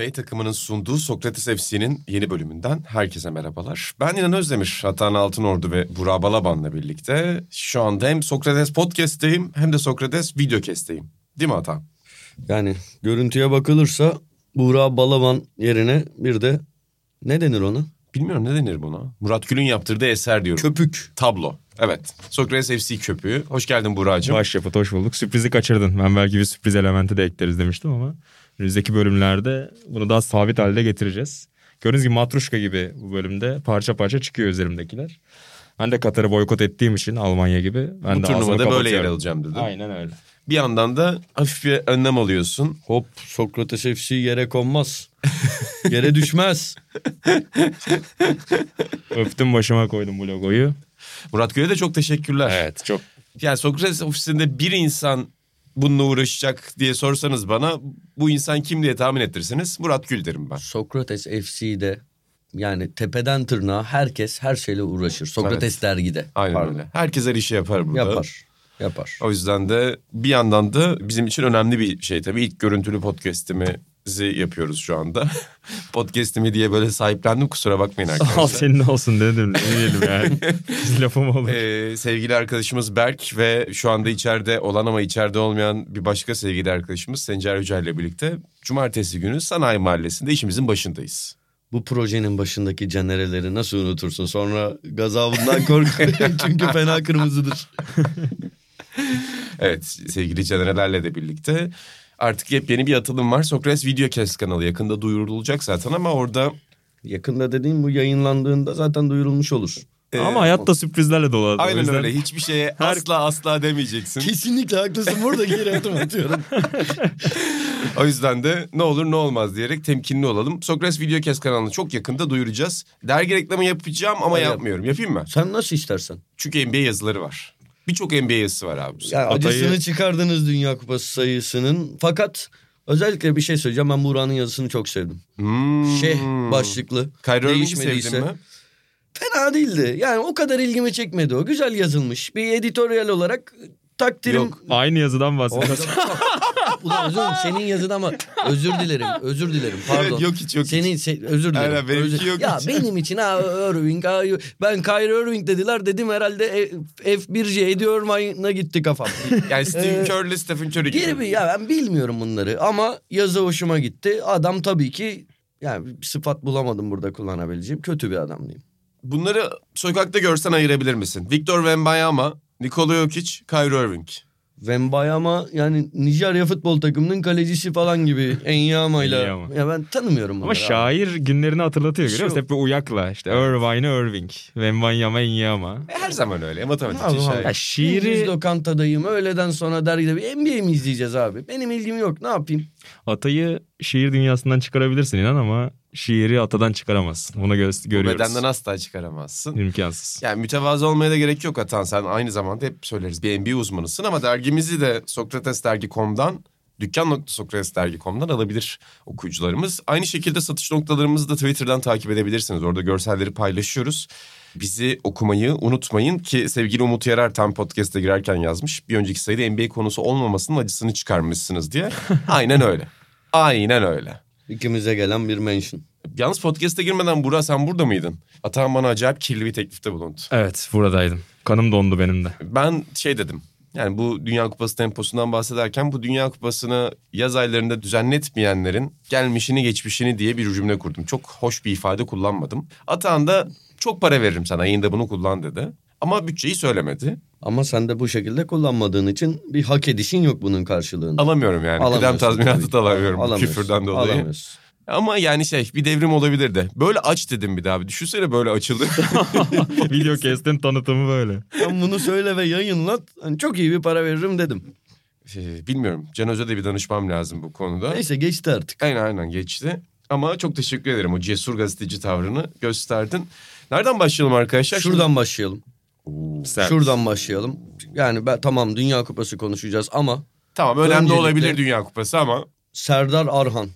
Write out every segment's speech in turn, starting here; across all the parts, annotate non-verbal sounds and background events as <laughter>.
Bey takımının sunduğu Sokrates FC'nin yeni bölümünden herkese merhabalar. Ben İnan Özdemir, Atan Altınordu ve Burak Balaban'la birlikte şu anda hem Sokrates Podcast'teyim hem de Sokrates Videocast'teyim. Değil mi Atan? Yani görüntüye bakılırsa Buğra Balaban yerine bir de ne denir ona? Bilmiyorum ne denir buna? Murat Gül'ün yaptırdığı eser diyorum. Köpük. Tablo. Evet. Sokrates FC köpüğü. Hoş geldin Burak'cığım. Başyapıt hoş bulduk. Sürprizi kaçırdın. Ben belki bir sürpriz elementi de ekleriz demiştim ama önümüzdeki bölümlerde bunu daha sabit halde getireceğiz. Gördüğünüz gibi matruşka gibi bu bölümde parça parça çıkıyor üzerimdekiler. Ben de Katar'ı boykot ettiğim için Almanya gibi. Ben Bu de turnuvada böyle yer alacağım dedin. Aynen öyle. Bir yandan da hafif bir önlem alıyorsun. Hop Sokrates FC yere konmaz. <laughs> yere düşmez. <laughs> Öptüm başıma koydum bu logoyu. Murat Gül'e de çok teşekkürler. Evet çok Yani Sokrates ofisinde bir insan bununla uğraşacak diye sorsanız bana bu insan kim diye tahmin ettirseniz Murat Gül derim ben. Sokrates FC'de yani tepeden tırnağa herkes her şeyle uğraşır. Sokrates dergide. Aynen Pardon. öyle. Herkes her işi yapar burada. Yapar. Yapar. O yüzden de bir yandan da bizim için önemli bir şey tabii. İlk görüntülü podcast'imizi yapıyoruz şu anda. <laughs> Podcast'imi diye böyle sahiplendim kusura bakmayın al arkadaşlar. senin olsun dedim. Ne diyelim yani. <laughs> Lafım olur. Ee, sevgili arkadaşımız Berk ve şu anda içeride olan ama içeride olmayan bir başka sevgili arkadaşımız Sencer Yücel ile birlikte Cumartesi günü Sanayi Mahallesi'nde işimizin başındayız. Bu projenin başındaki canereleri nasıl unutursun? Sonra gazabından kork. <laughs> Çünkü fena kırmızıdır. Evet sevgili Canerelerle de birlikte artık yepyeni bir atılım var. Sokrates Videocast kanalı yakında duyurulacak zaten ama orada Yakında dediğim bu yayınlandığında zaten duyurulmuş olur. Ama hayatta sürprizlerle dolu. Aynen yüzden- öyle hiçbir şeye asla asla demeyeceksin. Kesinlikle haklısın. Burada geri adım atıyorum. <laughs> O yüzden de ne olur ne olmaz diyerek temkinli olalım. Sokrates Videocast kanalını çok yakında duyuracağız. Dergi reklamı yapacağım ama Yap. yapmıyorum. Yapayım mı? Sen nasıl istersen. Çünkü NBA yazıları var. Birçok NBA yazısı var abi. Ya Atayı- acısını çıkardınız Dünya Kupası sayısının. Fakat özellikle bir şey söyleyeceğim. Ben Buğra'nın yazısını çok sevdim. Hmm. Şey başlıklı. Kyrie Irving'i değişmediyse. sevdin mi? Fena değildi. Yani o kadar ilgimi çekmedi o. Güzel yazılmış. Bir editoryal olarak takdirim... Yok. Aynı yazıdan bahsediyoruz. <laughs> Ulan özür. Senin yazın ama özür dilerim. Özür dilerim. Pardon. Evet, yok hiç, yok hiç. Senin se- özür dilerim. Aynen, benimki Özür- yok Ya hiç. benim için ha Irving ha, ben Kyrie Irving dediler dedim herhalde F- F1C ediyor mayına gitti kafam. <laughs> Yani Steve Ee, Kerr'le Stephen Curry gibi. Gibi ya ben bilmiyorum bunları ama yazı hoşuma gitti. Adam tabii ki yani sıfat bulamadım burada kullanabileceğim. Kötü bir adam diyeyim. Bunları sokakta görsen ayırabilir misin? Victor Wembanyama, Nikola Jokic, Kyrie Irving. Wembayama yani Nijerya futbol takımının kalecisi falan gibi <laughs> Enyama'yla. Enyama. ya ben tanımıyorum bunları. Ama abi. şair günlerini hatırlatıyor görüyor musun? Hep bir uyakla işte Irvine Irving, Wembanyama Enyama. E, her zaman öyle. Matematikçi Allah şey. Allah. Ya şiiri Şiiri... lokantadayım öğleden sonra dergide bir NBA mi izleyeceğiz abi? Benim ilgim yok ne yapayım? Atayı şiir dünyasından çıkarabilirsin inan ama şiiri atadan çıkaramazsın. Bunu gö- Bu görüyoruz. bedenden asla çıkaramazsın. İmkansız. Yani mütevazı olmaya da gerek yok Atan. Sen aynı zamanda hep söyleriz bir NBA uzmanısın ama dergimizi de sokratesdergi.com'dan dükkan.sokratesdergi.com'dan alabilir okuyucularımız. Aynı şekilde satış noktalarımızı da Twitter'dan takip edebilirsiniz. Orada görselleri paylaşıyoruz. Bizi okumayı unutmayın ki sevgili Umut Yarar tam podcast'e girerken yazmış. Bir önceki sayıda NBA konusu olmamasının acısını çıkarmışsınız diye. <laughs> Aynen öyle. Aynen öyle. İkimize gelen bir mention. Yalnız podcast'e girmeden Burak sen burada mıydın? Atan bana acayip kirli bir teklifte bulundu. Evet buradaydım. Kanım dondu benim de. Ben şey dedim. Yani bu Dünya Kupası temposundan bahsederken bu Dünya Kupası'nı yaz aylarında düzenletmeyenlerin gelmişini geçmişini diye bir cümle kurdum. Çok hoş bir ifade kullanmadım. Atahan da çok para veririm sana yayında bunu kullan dedi. Ama bütçeyi söylemedi. Ama sen de bu şekilde kullanmadığın için bir hak edişin yok bunun karşılığında. Alamıyorum yani. Kıdem tazminatı da alamıyorum bu küfürden dolayı. Alamıyorsun. Ama yani şey bir devrim olabilir de. Böyle aç dedim bir daha. Bir Düşünsene böyle açıldı. <laughs> Video kestin tanıtımı böyle. Sen bunu söyle ve yayınlat. Hani çok iyi bir para veririm dedim. Ee, bilmiyorum. Can Öz'e de bir danışmam lazım bu konuda. Neyse geçti artık. Aynen aynen geçti. Ama çok teşekkür ederim. O cesur gazeteci tavrını gösterdin. Nereden başlayalım arkadaşlar? Şuradan başlayalım. Şimdi... Oo. Sert. Şuradan başlayalım. Yani ben tamam Dünya Kupası konuşacağız ama Tamam önemli olabilir Dünya Kupası ama Serdar Arhan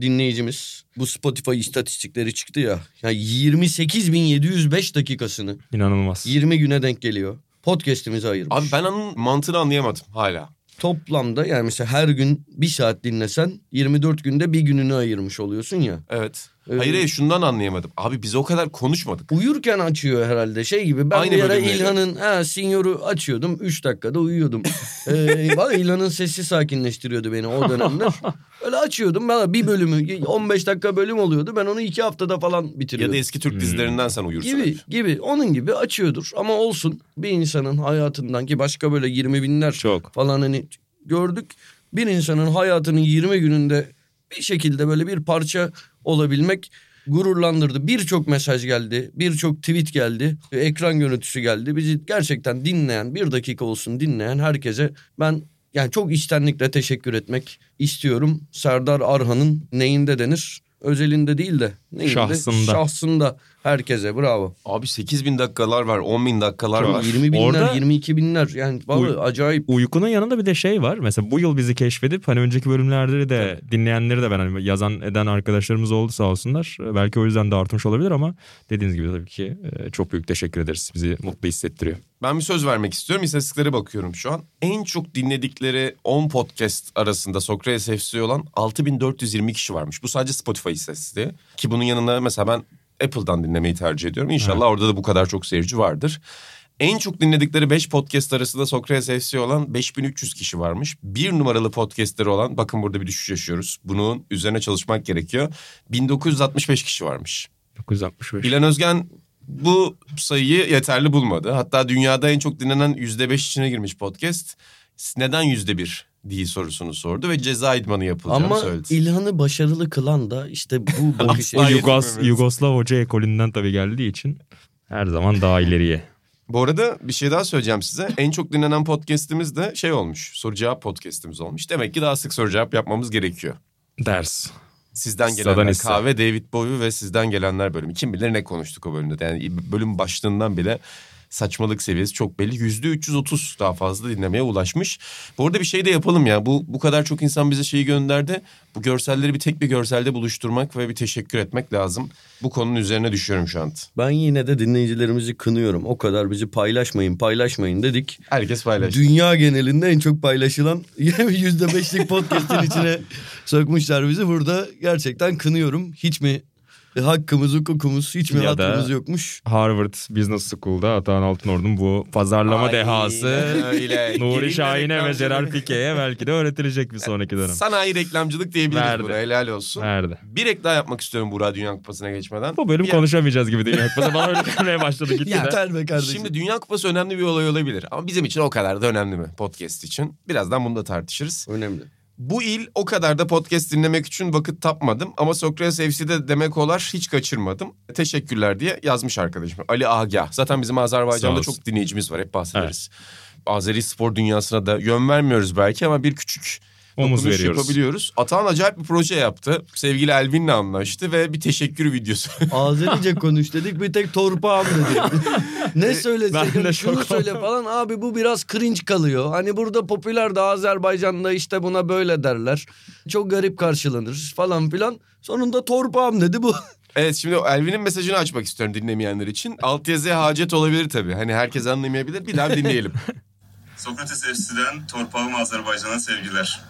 dinleyicimiz bu Spotify istatistikleri çıktı ya. Yani 28.705 dakikasını İnanılmaz. 20 güne denk geliyor. Podcast'imize ayırmış. abi ben onun mantığını anlayamadım hala. Toplamda yani mesela her gün bir saat dinlesen 24 günde bir gününü ayırmış oluyorsun ya. Evet. Hayır hayır şundan anlayamadım. Abi biz o kadar konuşmadık. Uyurken açıyor herhalde şey gibi. Ben Aynı bir ara. İlhan'ın ha, Sinyor'u açıyordum. 3 dakikada uyuyordum. <laughs> ee, valla İlhan'ın sesi sakinleştiriyordu beni o dönemler. <laughs> Öyle açıyordum. Ben bir bölümü 15 dakika bölüm oluyordu. Ben onu 2 haftada falan Ya bitiriyordum. da eski Türk dizilerinden sen uyursun. gibi hep. gibi onun gibi açıyordur ama olsun bir insanın hayatından ki başka böyle 20 binler Çok. falan hani gördük bir insanın hayatının 20 gününde bir şekilde böyle bir parça olabilmek gururlandırdı. Birçok mesaj geldi, birçok tweet geldi, ekran görüntüsü geldi. Bizi gerçekten dinleyen, bir dakika olsun dinleyen herkese ben yani çok içtenlikle teşekkür etmek istiyorum. Serdar Arhan'ın neyinde denir? Özelinde değil de neyinde? Şahsında. Şahsında herkese bravo. Abi 8 bin dakikalar var 10 bin dakikalar Çok. var. 20 binler, Orada- 22 binler yani vallahi Uy- acayip. Uykunun yanında bir de şey var. Mesela bu yıl bizi keşfedip hani önceki bölümlerde de dinleyenleri de ben hani yazan eden arkadaşlarımız oldu sağ olsunlar. Belki o yüzden de artmış olabilir ama dediğiniz gibi tabii ki e, çok büyük teşekkür ederiz. Bizi mutlu hissettiriyor. Ben bir söz vermek istiyorum. İstatistiklere bakıyorum şu an. En çok dinledikleri 10 podcast arasında Sokrates FC olan 6420 kişi varmış. Bu sadece Spotify istatistiği. Ki bunun yanında mesela ben Apple'dan dinlemeyi tercih ediyorum. İnşallah evet. orada da bu kadar çok seyirci vardır. En çok dinledikleri 5 podcast arasında Sokrates FC olan 5300 kişi varmış. Bir numaralı podcastleri olan bakın burada bir düşüş yaşıyoruz. Bunun üzerine çalışmak gerekiyor. 1965 kişi varmış. 965. Bilen Özgen bu sayıyı yeterli bulmadı. Hatta dünyada en çok dinlenen %5 içine girmiş podcast. Neden %1? değil sorusunu sordu ve ceza idmanı yapılacağını Ama söyledi. Ama İlhan'ı başarılı kılan da işte bu <laughs> bakış. o Yugos, Yugoslav hoca ekolünden tabii geldiği için her zaman daha ileriye. Bu arada bir şey daha söyleyeceğim size. En çok dinlenen podcast'imiz de şey olmuş. Soru cevap podcast'imiz olmuş. Demek ki daha sık soru cevap yapmamız gerekiyor. Ders. Sizden gelenler kahve, David Bowie ve sizden gelenler bölümü. Kim bilir ne konuştuk o bölümde. Yani bölüm başlığından bile saçmalık seviyesi çok belli. Yüzde 330 daha fazla dinlemeye ulaşmış. Bu arada bir şey de yapalım ya. Bu bu kadar çok insan bize şeyi gönderdi. Bu görselleri bir tek bir görselde buluşturmak ve bir teşekkür etmek lazım. Bu konunun üzerine düşüyorum şu an. Ben yine de dinleyicilerimizi kınıyorum. O kadar bizi paylaşmayın paylaşmayın dedik. Herkes paylaştı. Dünya genelinde en çok paylaşılan <laughs> yüzde beşlik podcast'in içine <laughs> sokmuşlar bizi. Burada gerçekten kınıyorum. Hiç mi hakkımız, hukukumuz, hiç mi Ya hakkımız yokmuş? Harvard Business School'da Atahan Altınordu'nun bu pazarlama Aynen dehası öyle. <laughs> Nuri Şahin'e ve. Gerard Pique'ye belki de öğretilecek bir sonraki dönem. Sanayi reklamcılık diyebiliriz Verdi. buna. Helal olsun. Nerede? Bir ek daha yapmak istiyorum Burak Dünya Kupası'na geçmeden. Bu bölüm Bir- konuşamayacağız gibi Dünya Kupası. Bana öyle gelmeye başladı gitti de. Yeter be kardeşim. Şimdi Dünya Kupası önemli bir olay olabilir. Ama bizim için o kadar da önemli mi podcast için? Birazdan bunu da tartışırız. Önemli. Bu il o kadar da podcast dinlemek için vakit tapmadım. Ama Sokrates FC'de demek olar hiç kaçırmadım. Teşekkürler diye yazmış arkadaşım. Ali Agah. Zaten bizim Azerbaycan'da çok dinleyicimiz var. Hep bahsederiz. Azeri spor dünyasına da yön vermiyoruz belki ama bir küçük Omuz dokunuş veriyoruz. yapabiliyoruz. Atahan acayip bir proje yaptı. Sevgili Elvin'le anlaştı ve bir teşekkür videosu. <laughs> Azerice konuş dedik bir tek torpağım dedi. <laughs> <laughs> ne söylesek Ben de şunu söyle falan abi bu biraz cringe kalıyor. Hani burada popüler de Azerbaycan'da işte buna böyle derler. Çok garip karşılanır falan filan. Sonunda torpağım dedi bu. Evet şimdi Elvin'in mesajını açmak istiyorum dinlemeyenler için. Alt yazıya hacet olabilir tabii. Hani herkes anlamayabilir. Bir daha dinleyelim. Sokrates FC'den Torpağım Azerbaycan'a sevgiler.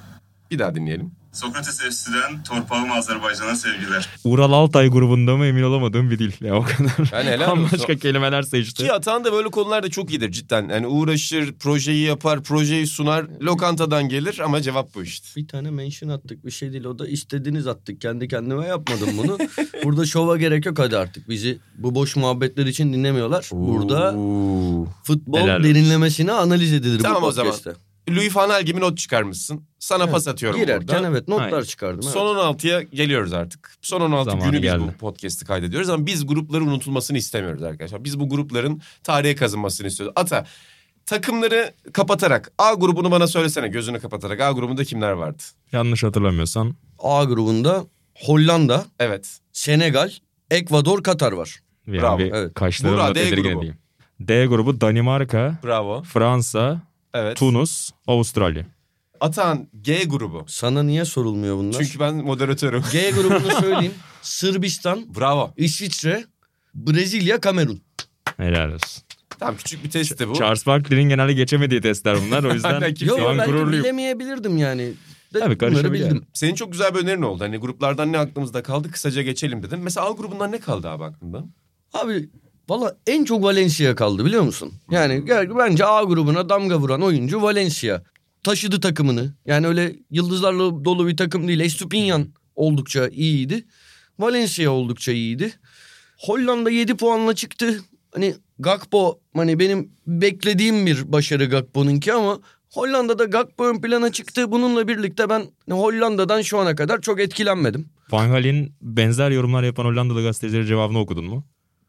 Bir daha dinleyelim. Sokrates FC'den Torpağım Azerbaycan'a sevgiler. Ural Altay grubunda mı emin olamadığım bir dil. Ya o kadar. <laughs> Yani helal olsun. Bambaşka kelimeler seçti. Ki Atahan da böyle konularda çok iyidir cidden. Yani uğraşır, projeyi yapar, projeyi sunar. Lokantadan gelir ama cevap bu işte. Bir tane mention attık bir şey değil o da istediğiniz attık. Kendi kendime yapmadım bunu. <laughs> Burada şova gerek yok hadi artık bizi bu boş muhabbetler için dinlemiyorlar. Burada Oo. futbol Helal olsun. derinlemesine analiz edilir Tamam bu o zaman. podcast'te. Louis van Gaal gibi not çıkarmışsın. Sana pas atıyorum Girerken burada. evet notlar Aynen. çıkardım. Evet. Son 16'ya geliyoruz artık. Son 16 Zamanı günü biz geldi. bu podcast'i kaydediyoruz ama biz grupların unutulmasını istemiyoruz arkadaşlar. Biz bu grupların tarihe kazınmasını istiyoruz. Ata takımları kapatarak A grubunu bana söylesene gözünü kapatarak A grubunda kimler vardı? Yanlış hatırlamıyorsam. A grubunda Hollanda, Evet. Senegal, Ekvador, Katar var. Yani Bravo, evet. D tedirgin grubu. edeyim. D grubu Danimarka, Bravo. Fransa, Evet. Tunus, Avustralya. Atan G grubu. Sana niye sorulmuyor bunlar? Çünkü ben moderatörüm. G grubunu <laughs> söyleyeyim. Sırbistan, Bravo. İsviçre, Brezilya, Kamerun. Helal olsun. Tamam küçük bir testti bu. Charles Barkley'nin genelde geçemediği testler bunlar. O yüzden Aynen, kimse- an belki gururluyum. bilemeyebilirdim yani. De Tabii, bunları bildim. Senin çok güzel bir önerin oldu. Hani gruplardan ne aklımızda kaldı kısaca geçelim dedim. Mesela A grubundan ne kaldı abi aklında? Abi valla en çok Valencia kaldı biliyor musun? Yani gel- bence A grubuna damga vuran oyuncu Valencia. Taşıdı takımını. Yani öyle yıldızlarla dolu bir takım değil. Estupinyan oldukça iyiydi. Valencia oldukça iyiydi. Hollanda 7 puanla çıktı. Hani Gakpo hani benim beklediğim bir başarı Gakpo'nunki ama Hollanda'da Gakpo ön plana çıktı. Bununla birlikte ben Hollanda'dan şu ana kadar çok etkilenmedim. Van Gaal'in benzer yorumlar yapan Hollandalı gazetecilerin cevabını okudun mu?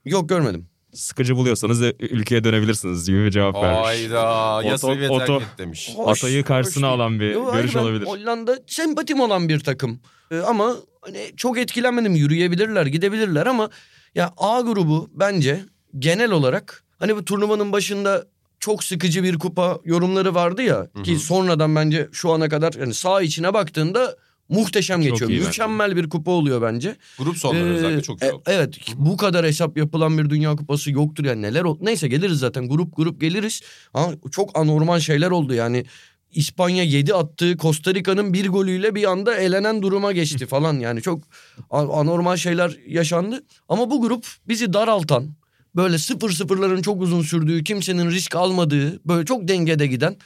Yok görmedim. Sıkıcı buluyorsanız e, ülkeye dönebilirsiniz gibi bir cevap vermiş. Hayda. Yasayı Oto- oto- terk et demiş. Hoş, Atayı karşısına hoş alan bir. Yo, görüş hayır, ben olabilir. Hollanda sempatim olan bir takım. Ee, ama hani çok etkilenmedim. Yürüyebilirler, gidebilirler ama ya A grubu bence genel olarak hani bu turnuvanın başında çok sıkıcı bir kupa yorumları vardı ya ki sonradan bence şu ana kadar yani sağ içine baktığında muhteşem Çok geçiyor. iyi bence. Mükemmel bir kupa oluyor bence. Grup sonları Ee, özellikle çok iyi e-. Evet bu kadar hesap yapılan bir dünya kupası yoktur yani neler oldu. Neyse geliriz zaten grup grup geliriz. Ama çok anormal şeyler oldu yani. İspanya 7 attığı Costa Rica'nın bir golüyle bir anda elenen duruma geçti falan. Yani çok anormal şeyler yaşandı. Ama bu grup bizi daraltan, böyle sıfır sıfırların çok uzun sürdüğü, kimsenin risk almadığı, böyle çok dengede giden,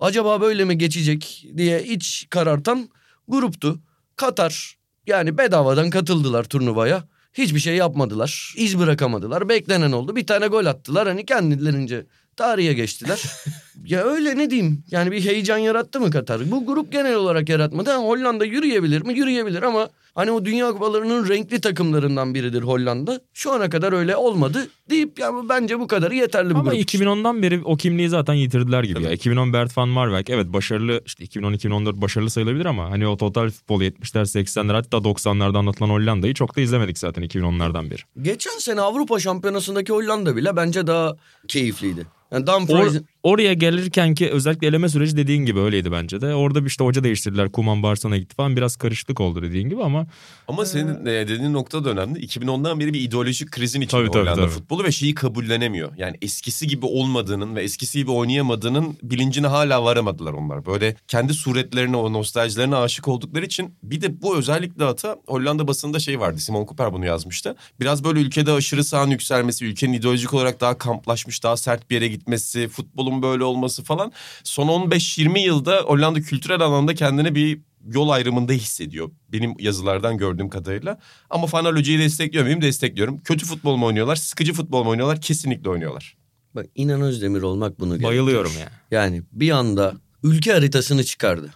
acaba böyle mi geçecek diye iç karartan gruptu. Katar yani bedavadan katıldılar turnuvaya. Hiçbir şey yapmadılar. iz bırakamadılar. Beklenen oldu. Bir tane gol attılar. Hani kendilerince tarihe geçtiler. <laughs> ya öyle ne diyeyim? Yani bir heyecan yarattı mı Katar? Bu grup genel olarak yaratmadı. Ha, Hollanda yürüyebilir mi? Yürüyebilir ama hani o dünya kupalarının renkli takımlarından biridir Hollanda. Şu ana kadar öyle olmadı deyip ya bence bu kadarı yeterli bu Ama grup için. 2010'dan beri o kimliği zaten yitirdiler gibi ya. 2010 Bert van Marwijk evet başarılı işte 2010-2014 başarılı sayılabilir ama hani o total futbol 70'ler 80'ler hatta 90'larda anlatılan Hollanda'yı çok da izlemedik zaten 2010'lardan beri. Geçen sene Avrupa Şampiyonası'ndaki Hollanda bile bence daha keyifliydi. Yani Dumfries'in oraya gelirken ki özellikle eleme süreci dediğin gibi öyleydi bence de. Orada bir işte hoca değiştirdiler. Kuman Barcelona'ya gitti falan biraz karışıklık oldu dediğin gibi ama Ama senin e, dediğin nokta da önemli. 2010'dan beri bir ideolojik krizin içinde Tabii, tabii, Hollanda tabii. futbolu ve şeyi kabullenemiyor. Yani eskisi gibi olmadığının ve eskisi gibi oynayamadığının bilincine hala varamadılar onlar. Böyle kendi suretlerine o nostaljilerine aşık oldukları için bir de bu özellikle hata Hollanda basında şey vardı. Simon Cooper bunu yazmıştı. Biraz böyle ülkede aşırı sağın yükselmesi, ülkenin ideolojik olarak daha kamplaşmış, daha sert bir yere gitmesi, futbolun böyle olması falan. Son 15-20 yılda Hollanda kültürel alanda kendine bir yol ayrımında hissediyor. Benim yazılardan gördüğüm kadarıyla. Ama Fanal Hoca'yı destekliyor muyum? Destekliyorum. Kötü futbol mu oynuyorlar? Sıkıcı futbol mu oynuyorlar? Kesinlikle oynuyorlar. Bak İnan Özdemir olmak bunu gerektirir. bayılıyorum ya. Yani bir anda ülke haritasını çıkardı.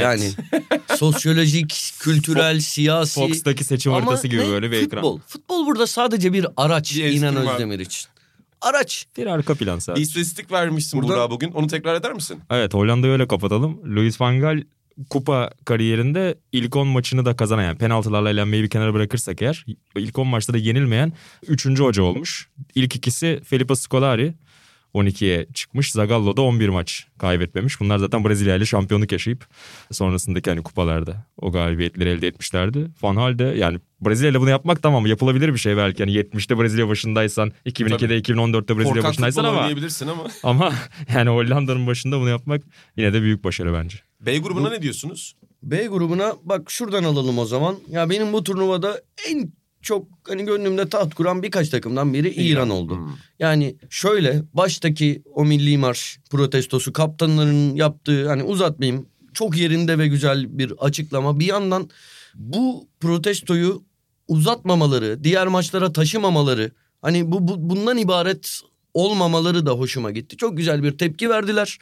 Yani <laughs> sosyolojik, kültürel, siyasi. Fox'taki seçim Ama haritası gibi ne? böyle bir Futbol. ekran. Futbol burada sadece bir araç Bir İnan. Özdemir için. Araç. Bir arka plan Bir sadece. istatistik vermişsin Burada- Burak bugün. Onu tekrar eder misin? Evet Hollanda'yı öyle kapatalım. Louis van Gaal kupa kariyerinde ilk 10 maçını da kazanan yani penaltılarla elenmeyi bir kenara bırakırsak eğer ilk 10 maçta da yenilmeyen 3. hoca olmuş. İlk ikisi Felipe Scolari 12'ye çıkmış. Zagallo da 11 maç kaybetmemiş. Bunlar zaten Brezilya ile şampiyonluk yaşayıp sonrasındaki hani kupalarda o galibiyetleri elde etmişlerdi. Van Gaal de yani Brezilya ile bunu yapmak tamam yapılabilir bir şey belki. Yani 70'te Brezilya başındaysan 2002'de 2014'te Brezilya Korkak başındaysan ama ama. <laughs> ama yani Hollanda'nın başında bunu yapmak yine de büyük başarı bence. B grubuna ne diyorsunuz? B grubuna bak şuradan alalım o zaman. Ya benim bu turnuvada en çok hani gönlümde taht kuran birkaç takımdan biri İran, oldu. Hmm. Yani şöyle baştaki o milli marş protestosu kaptanların yaptığı hani uzatmayayım çok yerinde ve güzel bir açıklama. Bir yandan bu protestoyu uzatmamaları, diğer maçlara taşımamaları hani bu, bu bundan ibaret olmamaları da hoşuma gitti. Çok güzel bir tepki verdiler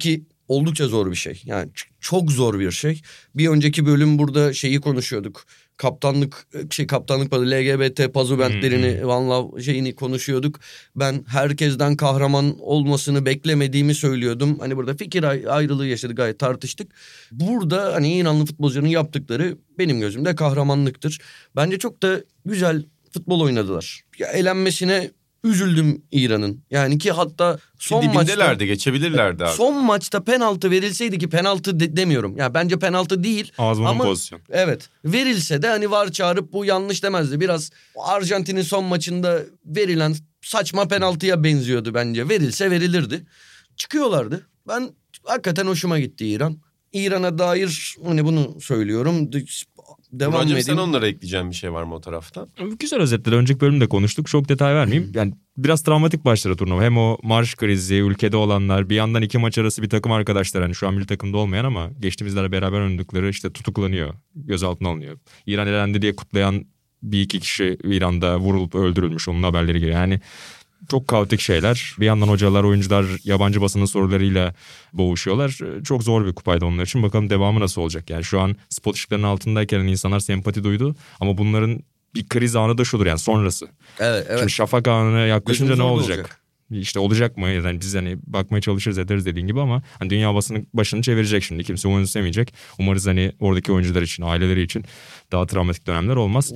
ki oldukça zor bir şey. Yani çok zor bir şey. Bir önceki bölüm burada şeyi konuşuyorduk. Kaptanlık şey kaptanlık pardon, LGBT pazu bentlerini Van Love şeyini konuşuyorduk. Ben herkesten kahraman olmasını beklemediğimi söylüyordum. Hani burada fikir ay- ayrılığı yaşadık gayet tartıştık. Burada hani İranlı futbolcuların yaptıkları benim gözümde kahramanlıktır. Bence çok da güzel futbol oynadılar. Ya elenmesine üzüldüm İran'ın. Yani ki hatta son Son maçta geçebilirlerdi abi. son maçta penaltı verilseydi ki penaltı de- demiyorum. Ya bence penaltı değil. Ağzımın Ama- pozisyon. Evet. Verilse de hani var çağırıp bu yanlış demezdi. Biraz Arjantin'in son maçında verilen saçma penaltıya benziyordu bence. Verilse verilirdi. Çıkıyorlardı. Ben hakikaten hoşuma gitti İran. İran'a dair hani bunu söylüyorum. Devam Muratcığım edeyim. sen onlara ekleyeceğin bir şey var mı o tarafta? Güzel özetledi. Önceki bölümde konuştuk. Çok detay vermeyeyim. Yani biraz travmatik başladı turnuva. Hem o marş krizi, ülkede olanlar, bir yandan iki maç arası bir takım arkadaşlar hani şu an milli takımda olmayan ama geçtiğimizlerde beraber oynadıkları işte tutuklanıyor, gözaltına alınıyor. İran elendi diye kutlayan bir iki kişi İran'da vurulup öldürülmüş. Onun haberleri geliyor. Yani çok kaotik şeyler. Bir yandan hocalar, oyuncular yabancı basının sorularıyla boğuşuyorlar. Çok zor bir kupaydı onlar için. Bakalım devamı nasıl olacak? Yani şu an spot ışıklarının altındayken insanlar sempati duydu. Ama bunların bir kriz anı da şudur yani sonrası. Evet, evet. Şimdi şafak anına yaklaşınca Gözümüz ne olacak? olacak. İşte olacak mı? Yani biz hani bakmaya çalışırız ederiz dediğin gibi ama hani dünya basının başını çevirecek şimdi. Kimse onu istemeyecek. Umarız hani oradaki oyuncular için, aileleri için daha travmatik dönemler olmaz.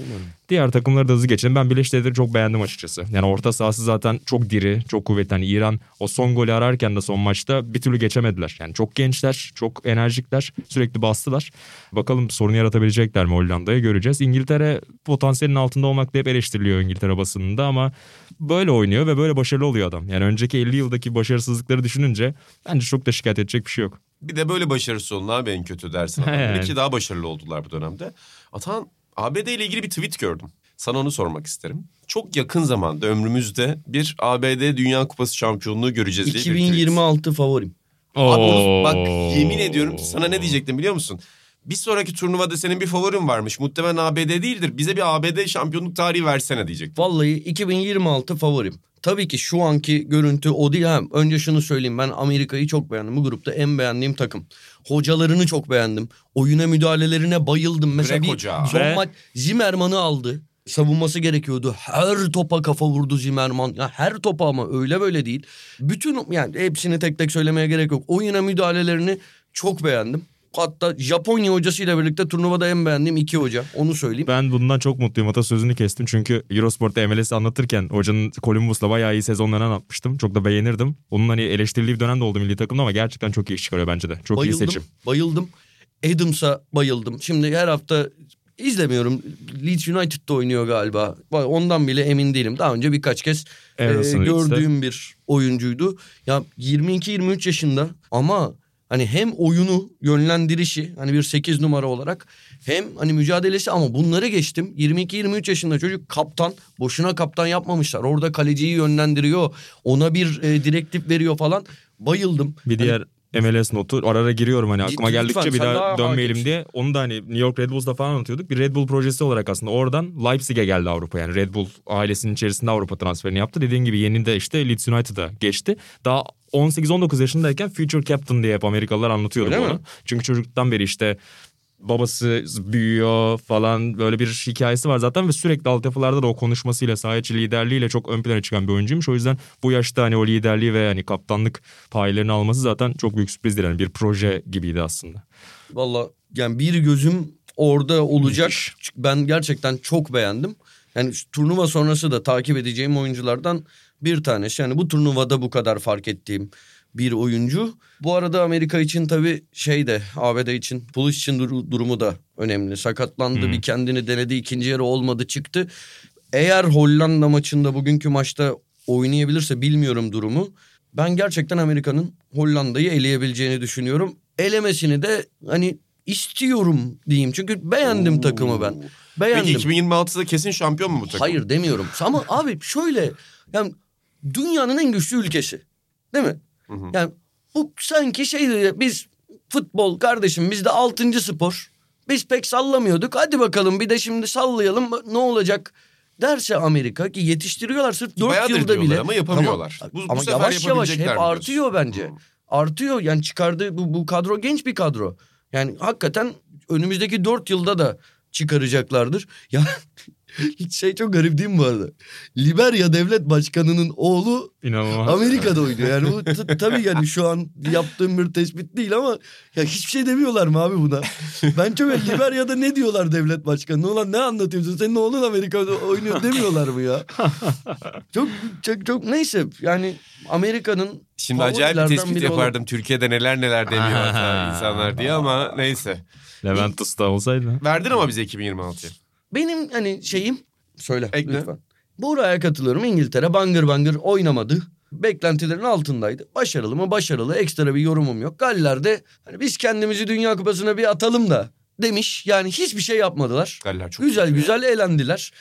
Diğer takımları da hızlı geçelim. Ben Birleşik Devletleri çok beğendim açıkçası. Yani orta sahası zaten çok diri, çok kuvvetli. Hani İran o son golü ararken de son maçta bir türlü geçemediler. Yani çok gençler, çok enerjikler. Sürekli bastılar. Bakalım sorun yaratabilecekler mi Hollanda'ya göreceğiz. İngiltere potansiyelin altında olmakla hep eleştiriliyor İngiltere basınında ama böyle oynuyor ve böyle başarılı oluyor adam. Yani önceki 50 yıldaki başarısızlıkları düşününce bence çok da şikayet edecek bir şey yok. Bir de böyle başarısı olun abi en kötü dersin. He. adamlara <laughs> ki daha başarılı oldular bu dönemde. Atan ABD ile ilgili bir tweet gördüm. Sana onu sormak isterim. Çok yakın zamanda ömrümüzde bir ABD Dünya Kupası şampiyonluğu göreceğiz diye bir tweet. 2026 favorim. Abi onu- bak yemin ediyorum sana ne diyecektim biliyor musun? Bir sonraki turnuvada senin bir favorin varmış. Muhtemelen ABD değildir. Bize bir ABD şampiyonluk tarihi versene diyecektim. Vallahi 2026 favorim. Tabii ki şu anki görüntü o değil. Ha, önce şunu söyleyeyim ben Amerika'yı çok beğendim. Bu grupta en beğendiğim takım. Hocalarını çok beğendim. Oyuna müdahalelerine bayıldım. Mesela Greg bir Hoca. son Ve- maç Zimmerman'ı aldı. Savunması gerekiyordu. Her topa kafa vurdu Zimmerman. Ya her topa ama öyle böyle değil. Bütün yani hepsini tek tek söylemeye gerek yok. Oyuna müdahalelerini çok beğendim. Hatta Japonya hocasıyla birlikte turnuvada en beğendiğim iki hoca. Onu söyleyeyim. Ben bundan çok mutluyum. Atasözünü kestim çünkü Eurosport'ta MLS anlatırken hocanın Columbus'la bayağı iyi sezonlarını anlatmıştım. Çok da beğenirdim. Onun hani eleştirildiği bir dönem de oldu milli takımda ama gerçekten çok iyi iş çıkarıyor bence de. Çok bayıldım, iyi seçim. Bayıldım. Adams'a bayıldım. Şimdi her hafta izlemiyorum. Leeds United'da oynuyor galiba. Ondan bile emin değilim. Daha önce birkaç kez e, gördüğüm bir oyuncuydu. Ya 22-23 yaşında ama hani hem oyunu yönlendirişi hani bir 8 numara olarak hem hani mücadelesi ama bunları geçtim. 22-23 yaşında çocuk kaptan. Boşuna kaptan yapmamışlar. Orada kaleciyi yönlendiriyor. Ona bir e, direktif veriyor falan. Bayıldım. Bir diğer MLS notu ara ara giriyorum hani aklıma Lütfen, geldikçe bir daha daha dönmeyelim diye. Onu da hani New York Red Bulls'da falan anlatıyorduk. Bir Red Bull projesi olarak aslında oradan Leipzig'e geldi Avrupa. Yani Red Bull ailesinin içerisinde Avrupa transferini yaptı. Dediğin gibi yeni de işte Leeds United'a geçti. Daha 18-19 yaşındayken Future Captain diye hep Amerikalılar anlatıyordu Öyle bunu. mi? Çünkü çocuktan beri işte babası büyüyor falan böyle bir hikayesi var zaten ve sürekli altyapılarda da o konuşmasıyla saha içi liderliğiyle çok ön plana çıkan bir oyuncuymuş. O yüzden bu yaşta hani o liderliği ve hani kaptanlık paylarını alması zaten çok büyük sürprizdir. Yani bir proje gibiydi aslında. Valla yani bir gözüm orada olacak. Ben gerçekten çok beğendim. Yani turnuva sonrası da takip edeceğim oyunculardan bir tanesi. Yani bu turnuvada bu kadar fark ettiğim bir oyuncu. Bu arada Amerika için tabii şey de ABD için Pulisic'in dur- durumu da önemli. Sakatlandı Hmm. bir kendini denedi ikinci yarı olmadı çıktı. Eğer Hollanda maçında bugünkü maçta oynayabilirse bilmiyorum durumu. Ben gerçekten Amerika'nın Hollanda'yı eleyebileceğini düşünüyorum. Elemesini de hani istiyorum diyeyim. Çünkü beğendim takımı ben. Beğendim. Peki 2026'da kesin şampiyon mu bu takım? Hayır demiyorum. Ama abi şöyle yani dünyanın en güçlü ülkesi. Değil mi? Hı hı. Yani bu sanki şey biz futbol kardeşim bizde altıncı spor. Biz pek sallamıyorduk. Hadi bakalım bir de şimdi sallayalım ne olacak derse Amerika ki yetiştiriyorlar sırf 4 Bayağıdır yılda bile. ama yapamıyorlar. Ama, Bu- bu ama sefer yavaş yavaş hep artıyor bence. Hı. Artıyor yani çıkardığı bu, bu kadro genç bir kadro. Yani hakikaten önümüzdeki 4 yılda da çıkaracaklardır. <laughs> Ya <laughs> şey çok garip değil mi bu arada? Liberya devlet başkanının oğlu İnanılmaz. Amerika'da oynuyor. Yani bu <laughs> t- tabii yani şu an yaptığım bir tespit değil ama ya hiçbir şey demiyorlar mı abi buna? Ben çok Liberya'da ne diyorlar devlet başkanı? Ulan ne anlatıyorsun? Senin oğlun Amerika'da oynuyor <laughs> demiyorlar mı ya? Çok çok çok neyse yani Amerika'nın Şimdi acayip bir tespit biri olan- yapardım. Türkiye'de neler neler demiyor hatta insanlar diye ama neyse. Leventus da olsaydı. Verdin ama bize 2026'yı. Benim hani şeyim söyle Ekle. lütfen. Buraya katılıyorum. İngiltere bangır bangır oynamadı. Beklentilerin altındaydı. Başarılı mı? Başarılı. Ekstra bir yorumum yok. Galler de hani biz kendimizi Dünya Kupası'na bir atalım da demiş. Yani hiçbir şey yapmadılar. Galler çok güzel güzel eğlendiler.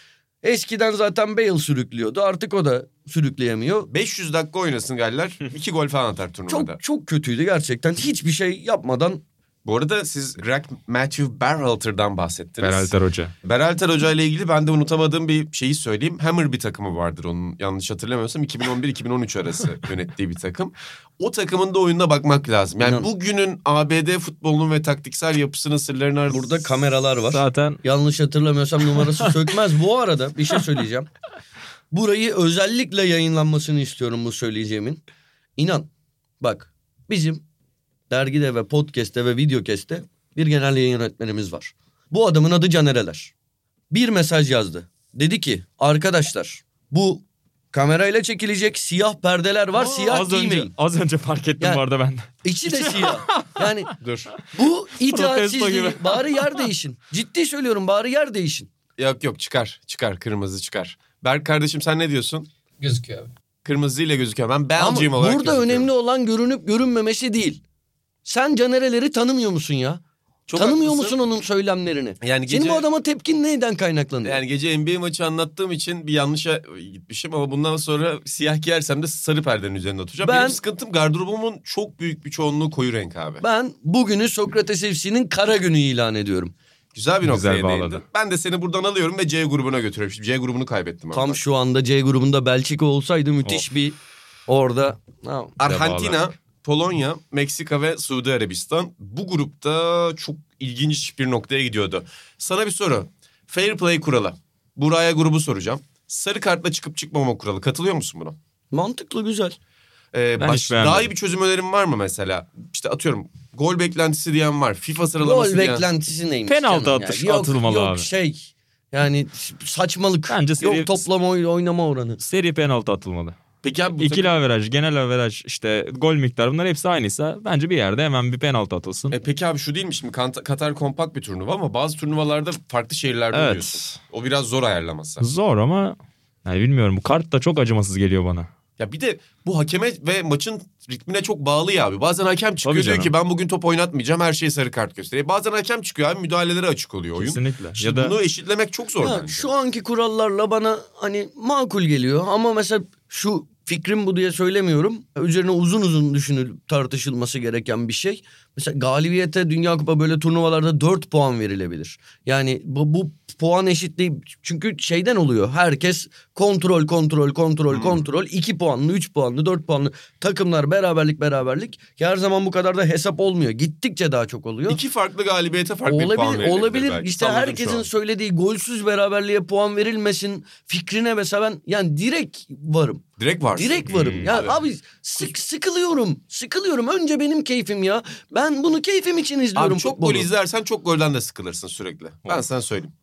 Eskiden zaten Bale sürüklüyordu. Artık o da sürükleyemiyor. 500 dakika oynasın Galler. 2 gol falan atar turnuvada. Çok çok kötüydü gerçekten. Hiçbir şey yapmadan Bu arada siz Greg Matthew Berhalter'dan bahsettiniz. Beralter Hoca. Berhalter Hoca ile ilgili ben de unutamadığım bir şeyi söyleyeyim. Hammer bir takımı vardır onun yanlış hatırlamıyorsam 2011-2013 arası <laughs> yönettiği bir takım. O takımın da oyununa bakmak lazım. Yani bugünün ABD futbolunun ve taktiksel yapısının sırlarını ar- burada kameralar var. Zaten Yanlış hatırlamıyorsam numarası sökmez. Bu arada bir şey söyleyeceğim. Burayı özellikle yayınlanmasını istiyorum bu söyleyeceğimin. İnan bak bizim dergide ve podcast'te ve videocast'te bir genel yayın yönetmenimiz var. Bu adamın adı Canereler. Bir mesaj yazdı. Dedi ki arkadaşlar bu kamerayla çekilecek siyah perdeler var siyah az giymeyin. önce, az önce fark ettim Yani- bu arada ben. İçi de siyah. <laughs> Yani Dur. bu itaatsizliği bari yer <laughs> değişin. Ciddi söylüyorum bari yer değişin. Yok yok çıkar. Çıkar. Kırmızı çıkar. Berk kardeşim sen ne diyorsun? Gözüküyor abi. Kırmızıyla gözüküyor. Ben Belgium Ama olarak burada önemli olan görünüp görünmemesi değil. Sen Canereleri tanımıyor musun ya? Çok tanımıyor haklısın. musun onun söylemlerini? Yani Senin gece- bu adama tepkin neyden kaynaklanıyor? Yani gece NBA maçı anlattığım için bir yanlışa gitmişim ama bundan sonra siyah giyersem de sarı perdenin üzerinde oturacağım. Ben- Benim sıkıntım gardırobumun çok büyük bir çoğunluğu koyu renk abi. Ben bugünü Sokrates FC'nin kara günü ilan ediyorum. Güzel bir noktaya Güzel değindin. Ben de seni buradan alıyorum ve C grubuna götürüyorum. Şimdi C grubunu kaybettim. Tam şu anda C grubunda Belçika olsaydı müthiş Of. bir orada... Arjantina, Polonya, Meksika ve Suudi Arabistan bu grupta çok ilginç bir noktaya gidiyordu. Sana bir soru. Fair play kuralı. Buraya grubu soracağım. Sarı kartla çıkıp çıkmama kuralı. Katılıyor musun buna? mantıklı güzel. Ee, Ben baş- daha iyi bir çözüm önerin var mı mesela? İşte atıyorum gol beklentisi diyen var. FIFA sıralaması Gol diyen. beklentisi neymiş? Penaltı canım atış ya? Yok, atılmalı yok abi. şey yani saçmalık. Bence seri- Yok toplama oy- oynama oranı. Seri penaltı atılmalı. Peki abi bu İkili takım- averaj, genel averaj, işte gol miktarı bunlar hepsi aynıysa bence bir yerde hemen bir penaltı atılsın. E peki abi şu değil mi şimdi Kant- Katar kompakt bir turnuva ama bazı turnuvalarda farklı şehirlerde Evet. oynuyorsun. O biraz zor ayarlaması. Zor ama yani bilmiyorum bu kart da çok acımasız geliyor bana. Ya bir de bu hakeme ve maçın ritmine çok bağlı ya abi. Bazen hakem çıkıyor Tabii diyor canım. ki ben bugün top oynatmayacağım her şeye sarı kart gösteriyor. Bazen hakem çıkıyor abi müdahaleleri açık oluyor oyun. Kesinlikle. Şimdi ya da bunu eşitlemek çok zor Ya bence. şu anki kurallarla bana hani makul geliyor ama mesela şu fikrim bu diye söylemiyorum. Üzerine uzun uzun düşünülüp tartışılması gereken bir şey. Mesela galibiyete Dünya Kupa böyle turnuvalarda 4 puan verilebilir. Yani bu, bu puan eşitliği çünkü şeyden oluyor. Herkes kontrol kontrol kontrol Hmm. kontrol 2 puanlı 3 puanlı 4 puanlı takımlar beraberlik beraberlik. Her zaman bu kadar da hesap olmuyor. Gittikçe daha çok oluyor. İki farklı galibiyete farklı bir puan Olabilir, verilebilir olabilir. belki. İşte Salladım şu herkesin söylediği golsüz beraberliğe puan verilmesin fikrine mesela ben yani direkt varım. Direkt var. Direkt varım. ya abi. abi sık sıkılıyorum. Sıkılıyorum. Önce benim keyfim ya. Ben bunu keyfim için izliyorum Abi çok gol izlersen çok golden de sıkılırsın sürekli. Ben sana söyleyeyim.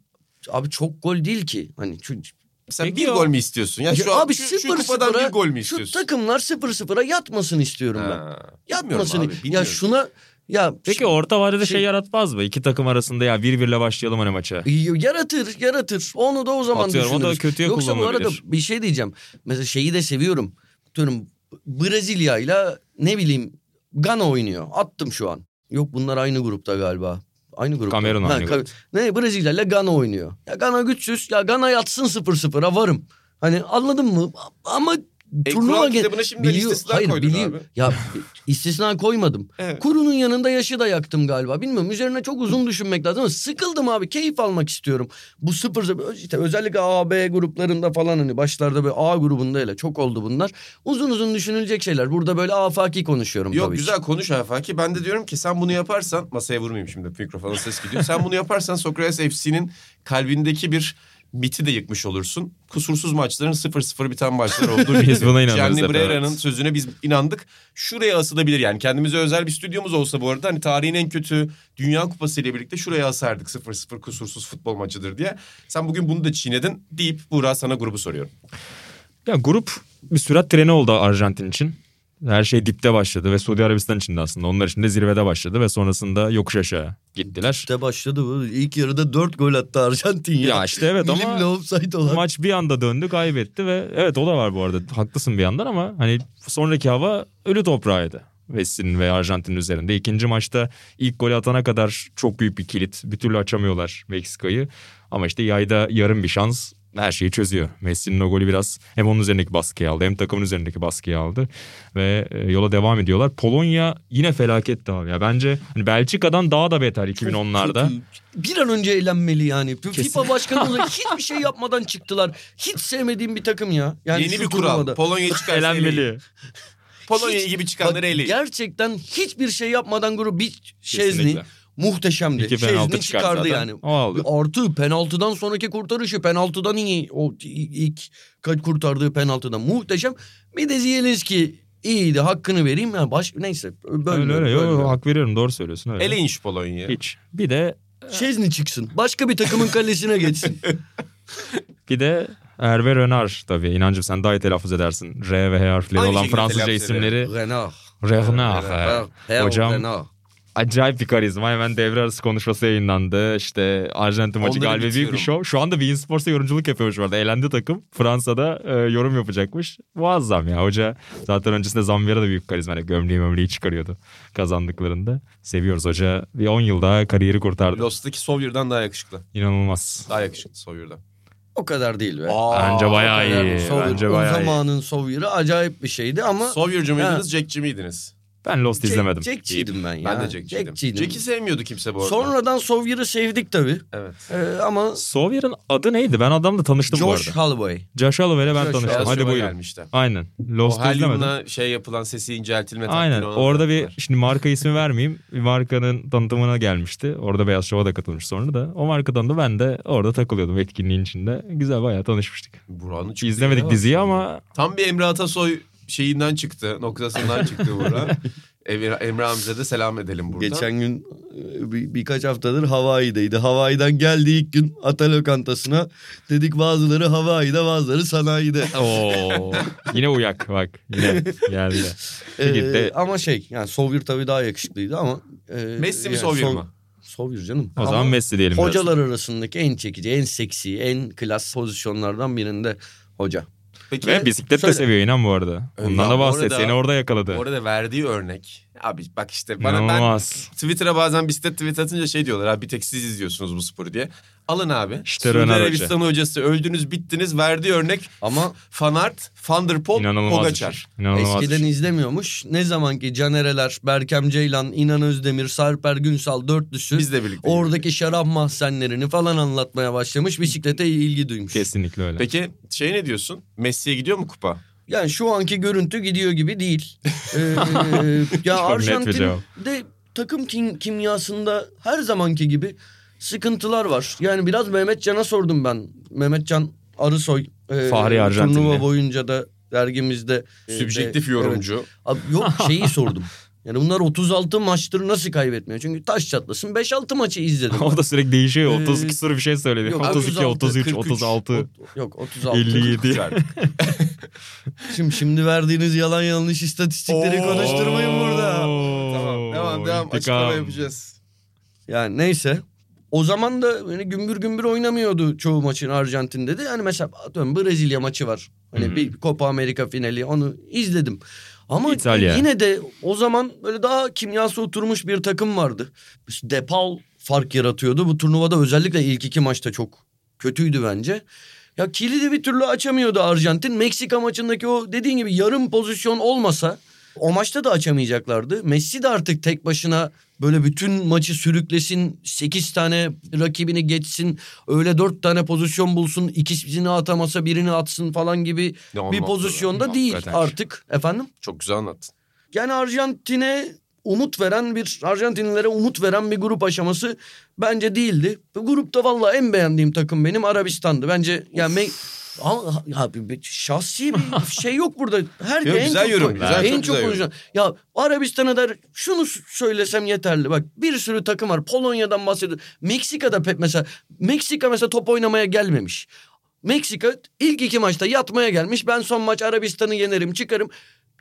Abi çok gol değil ki. Hani şu, Sen Peki bir o- gol mü istiyorsun? Ya, Ya şu, abi şu, şu 0 kupadan 0'a bir gol mü şu istiyorsun? takımlar 0-0'a yatmasın istiyorum ben. Ha, Yatmasın. bilmiyorum abi, ya şuna ya Peki orta vadede şey- şey yaratmaz mı? İki takım arasında ya bir birle başlayalım hani maça. Yaratır, yaratır. Onu da o zaman Atıyorum, o da düşünürüz. kötüye Yoksa bu arada bir şey diyeceğim. Mesela şeyi de seviyorum. Diyorum Brezilya ile ne bileyim Gana oynuyor. Attım şu an. Yok bunlar aynı grupta galiba. Aynı grupta. Kamerun Ha, aynı Ka- grupta. Ne Brezilya ile Gana oynuyor. Ya Gana güçsüz. Ya Gana yatsın 0-0'a varım. Hani anladın mı? Ama E, turnuva kitabına şimdiden istisna hayır, koydun biliyor- abi. Ya <laughs> istisna koymadım. Evet. Kurunun yanında yaşı da yaktım galiba. Bilmiyorum üzerine çok uzun düşünmek lazım ama sıkıldım abi. Keyif almak istiyorum. Bu sıfır işte özellikle A, B gruplarında falan hani başlarda böyle A grubunda hele çok oldu bunlar. Uzun uzun düşünülecek şeyler. Burada böyle afaki konuşuyorum Yok tabii ki. güzel konuş Afaki. Ben de diyorum ki sen bunu yaparsan masaya vurmayayım şimdi mikrofona ses gidiyor. sen bunu yaparsan Sokrates FC'nin kalbindeki bir miti de yıkmış olursun. Kusursuz maçların 0-0 biten maçlar olduğu <laughs> Biz buna Gianni hep, Brera'nın evet. sözüne biz inandık. Şuraya asılabilir yani kendimize özel bir stüdyomuz olsa bu arada hani tarihin en kötü Dünya Kupası ile birlikte şuraya asardık 0-0 kusursuz futbol maçıdır diye. Sen bugün bunu da çiğnedin deyip Buğra sana grubu soruyorum. Ya grup bir sürat treni oldu Arjantin için. Her şey dipte başladı ve Suudi Arabistan için de aslında. Onlar için de zirvede başladı ve sonrasında yokuş aşağı gittiler. İşte başladı bu. İlk yarıda 4 gol attı Arjantin ya. Ya işte evet ama offside olan. maç bir anda döndü kaybetti ve evet o da var bu arada haklısın bir yandan ama hani sonraki hava ölü toprağıydı. Messi'nin ve Arjantin'in üzerinde. İkinci maçta ilk golü atana kadar çok büyük bir kilit. Bir türlü açamıyorlar Meksika'yı. Ama işte yayda yarım bir şans her şeyi çözüyor. Messi'nin o golü biraz hem onun üzerindeki baskıyı aldı hem takımın üzerindeki baskıyı aldı. Ve e, yola devam ediyorlar. Polonya yine felaket abi ya. Bence hani Belçika'dan daha da beter 2010'larda. Bir an önce eğlenmeli yani. FIFA başkanı olarak <laughs> hiçbir şey yapmadan çıktılar. Hiç sevmediğim bir takım ya. Yani Yeni bir kural. Polonya'yı çıkarsa <laughs> eleyin. Elenmeli. Polonya Hiç- gibi çıkanları eleyin. Gerçekten hiçbir şey yapmadan grubu bir Şezni Kesinlikle. Muhteşemdi. İki penaltı çıkardı çıkardı zaten. yani. O aldı. Artı penaltıdan sonraki kurtarışı penaltıdan iyi. O ilk kurtardığı penaltıdan muhteşem. Bir de Zielinski iyiydi hakkını vereyim. Yani baş, neyse Öyle bölmüyorum, öyle. Yo, bölmüyorum. hak veriyorum doğru söylüyorsun. Öyle. Eleyin şu Polonya'yı. Hiç. Bir de Şezni çıksın. Başka bir takımın kalesine geçsin. <laughs> bir de Hervé Renard tabii. İnancım sen daha iyi telaffuz edersin. R ve H harfleri Aynı olan Fransızca isimleri. Renard. Renard. Renard. Hocam Renard. Acayip bir karizma. Hemen devre arası konuşması yayınlandı. İşte Arjantin maçı Onları galiba büyük bir şov. Şu anda Bein Sports'ta yorumculuk yapıyormuş arada. Elendi takım. Fransa'da e, yorum yapacakmış. Muazzam ya. Hoca zaten öncesinde Zambiya'da da büyük karizma. Hani gömleği mömleği çıkarıyordu kazandıklarında. Seviyoruz hoca. Bir 10 yıl daha kariyeri kurtardı. Lost'taki Sawyer'dan daha yakışıklı. İnanılmaz. Daha yakışıklı Sawyer'dan. O kadar değil be. Bence bayağı Yani iyi. Sawyer- Bence o bayağı iyi. zamanın Sawyer'ı acayip bir şeydi ama Sawyer'cı mıydınız, Jack'ci miydiniz? Ben Lost izlemedim. Jack'çiydim ben ya. Ben de Jack'ciydim. Jack'çiydim. Jack'i sevmiyordu kimse bu arada. Sonradan Sawyer'ı sevdik tabii. Evet. Ee, ama Sawyer'ın adı neydi? Ben adamla tanıştım bu Josh arada. Holloway. Josh Holloway'le ben Josh tanıştım. Beyaz Hadi buyurun. gelmişti. Aynen. O Lost'u izlemedim. helyumla şey yapılan sesi inceltilme Aynen. Orada bir yaptılar. şimdi marka ismi vermeyeyim. Bir markanın tanıtımına gelmişti. Orada Beyaz Şov'a da katılmış sonra da. O markadan da ben de orada takılıyordum etkinliğin içinde. Güzel bayağı tanışmıştık. Çıktığı izlemedik diziyi ama Tam bir Emre Atasoy şeyinden çıktı. Noktasından çıktı Burak. <laughs> Emre, amca da selam edelim buradan. Geçen gün e, bir, birkaç haftadır Hawaii'deydi. Hawaii'den geldi ilk gün ata lokantasına. Dedik bazıları Hawaii'de bazıları sanayide. <laughs> Oo, yine uyak bak yine geldi. <laughs> Ee, ama şey yani Sawyer tabii daha yakışıklıydı ama. e, Messi mi yani Saw- mı? Sawyer canım. O Ama zaman Messi diyelim. biraz. Hocalar arasındaki en çekici, en seksi, en klas pozisyonlardan birinde hoca. Peki Ve bisiklet de Şöyle- seviyor inan bu arada. Ondan da bahset. orada- Seni orada yakaladı. orada verdiği örnek. Abi bak işte bana ben İnanılmaz. Twitter'a bazen bisiklet tweet atınca şey diyorlar abi bir tek siz izliyorsunuz bu sporu diye. Alın abi. İşte Suudi Renan Hoca. Arabistan hocası öldünüz bittiniz verdiği örnek Ama Fanart, Van der Poel, İnanılmaz Pogacar. şey. İnanılmaz eskiden şey. izlemiyormuş. Ne zaman ki Canereler, Berkem Ceylan, İnan Özdemir, Sarper Günsal dörtlüsü Biz de birlikte. oradaki şarap mahzenlerini falan anlatmaya başlamış. Bisiklete ilgi duymuş. Kesinlikle öyle. Peki şey ne diyorsun? Messi'ye gidiyor mu kupa? Yani şu anki görüntü gidiyor gibi değil. <laughs> Ee, ya. Arjantin'de takım kim, kimyasında her zamanki gibi sıkıntılar var. Yani biraz Mehmetcan'a sordum ben. Mehmetcan Arısoy e, Fahri Arjantinli. turnuva boyunca da dergimizde. e, Sübjektif de- yorumcu. evet. Abi yok şeyi sordum. <laughs> Yani bunlar 36 maçtır nasıl kaybetmiyor? Çünkü taş çatlasın 5-6 maçı izledim. <laughs> o da sürekli değişiyor. Ee, 32 soru bir şey söyledi. yok, 32, 33, 43, 36, O- yok 36. 57. <laughs> Şimdi, şimdi verdiğiniz yalan yanlış istatistikleri Oo. konuşturmayın burada. Tamam devam devam İntikam. açıklama yapacağız. Yani neyse. O zaman da hani gümbür gümbür oynamıyordu çoğu maçın Arjantin'de de. Yani mesela atıyorum Brezilya maçı var. Hani Hı. bir Copa Amerika finali onu izledim. Ama İtalya. yine de o zaman böyle daha kimyası oturmuş bir takım vardı. İşte Depal fark yaratıyordu. Bu turnuvada özellikle ilk iki maçta çok kötüydü bence. Ya kilidi bir türlü açamıyordu Arjantin. Meksika maçındaki o dediğin gibi yarım pozisyon olmasa o maçta da açamayacaklardı. Messi de artık tek başına böyle bütün maçı sürüklesin, 8 tane rakibini geçsin, öyle 4 tane pozisyon bulsun, ikisini atamasa birini atsın falan gibi Ne bir pozisyonda be. değil Hakikaten. artık efendim. Çok güzel anlattın. Yani Arjantin'e umut veren bir Arjantinlilere umut veren bir grup aşaması bence değildi. Grupta vallahi en beğendiğim takım benim Arabistan'dı. Bence yani me- Bir şahsi bir şey yok burada. Her Yok, en güzel çok yorum, güzel, en çok çok güzel konuşulan. Ya Arabistan'a da şunu söylesem yeterli. Bak bir sürü takım var. Polonya'dan bahsediyor. Meksika'da pek mesela Meksika mesela top oynamaya gelmemiş. Meksika ilk iki maçta yatmaya gelmiş. Ben son maç Arabistan'ı yenerim, çıkarım.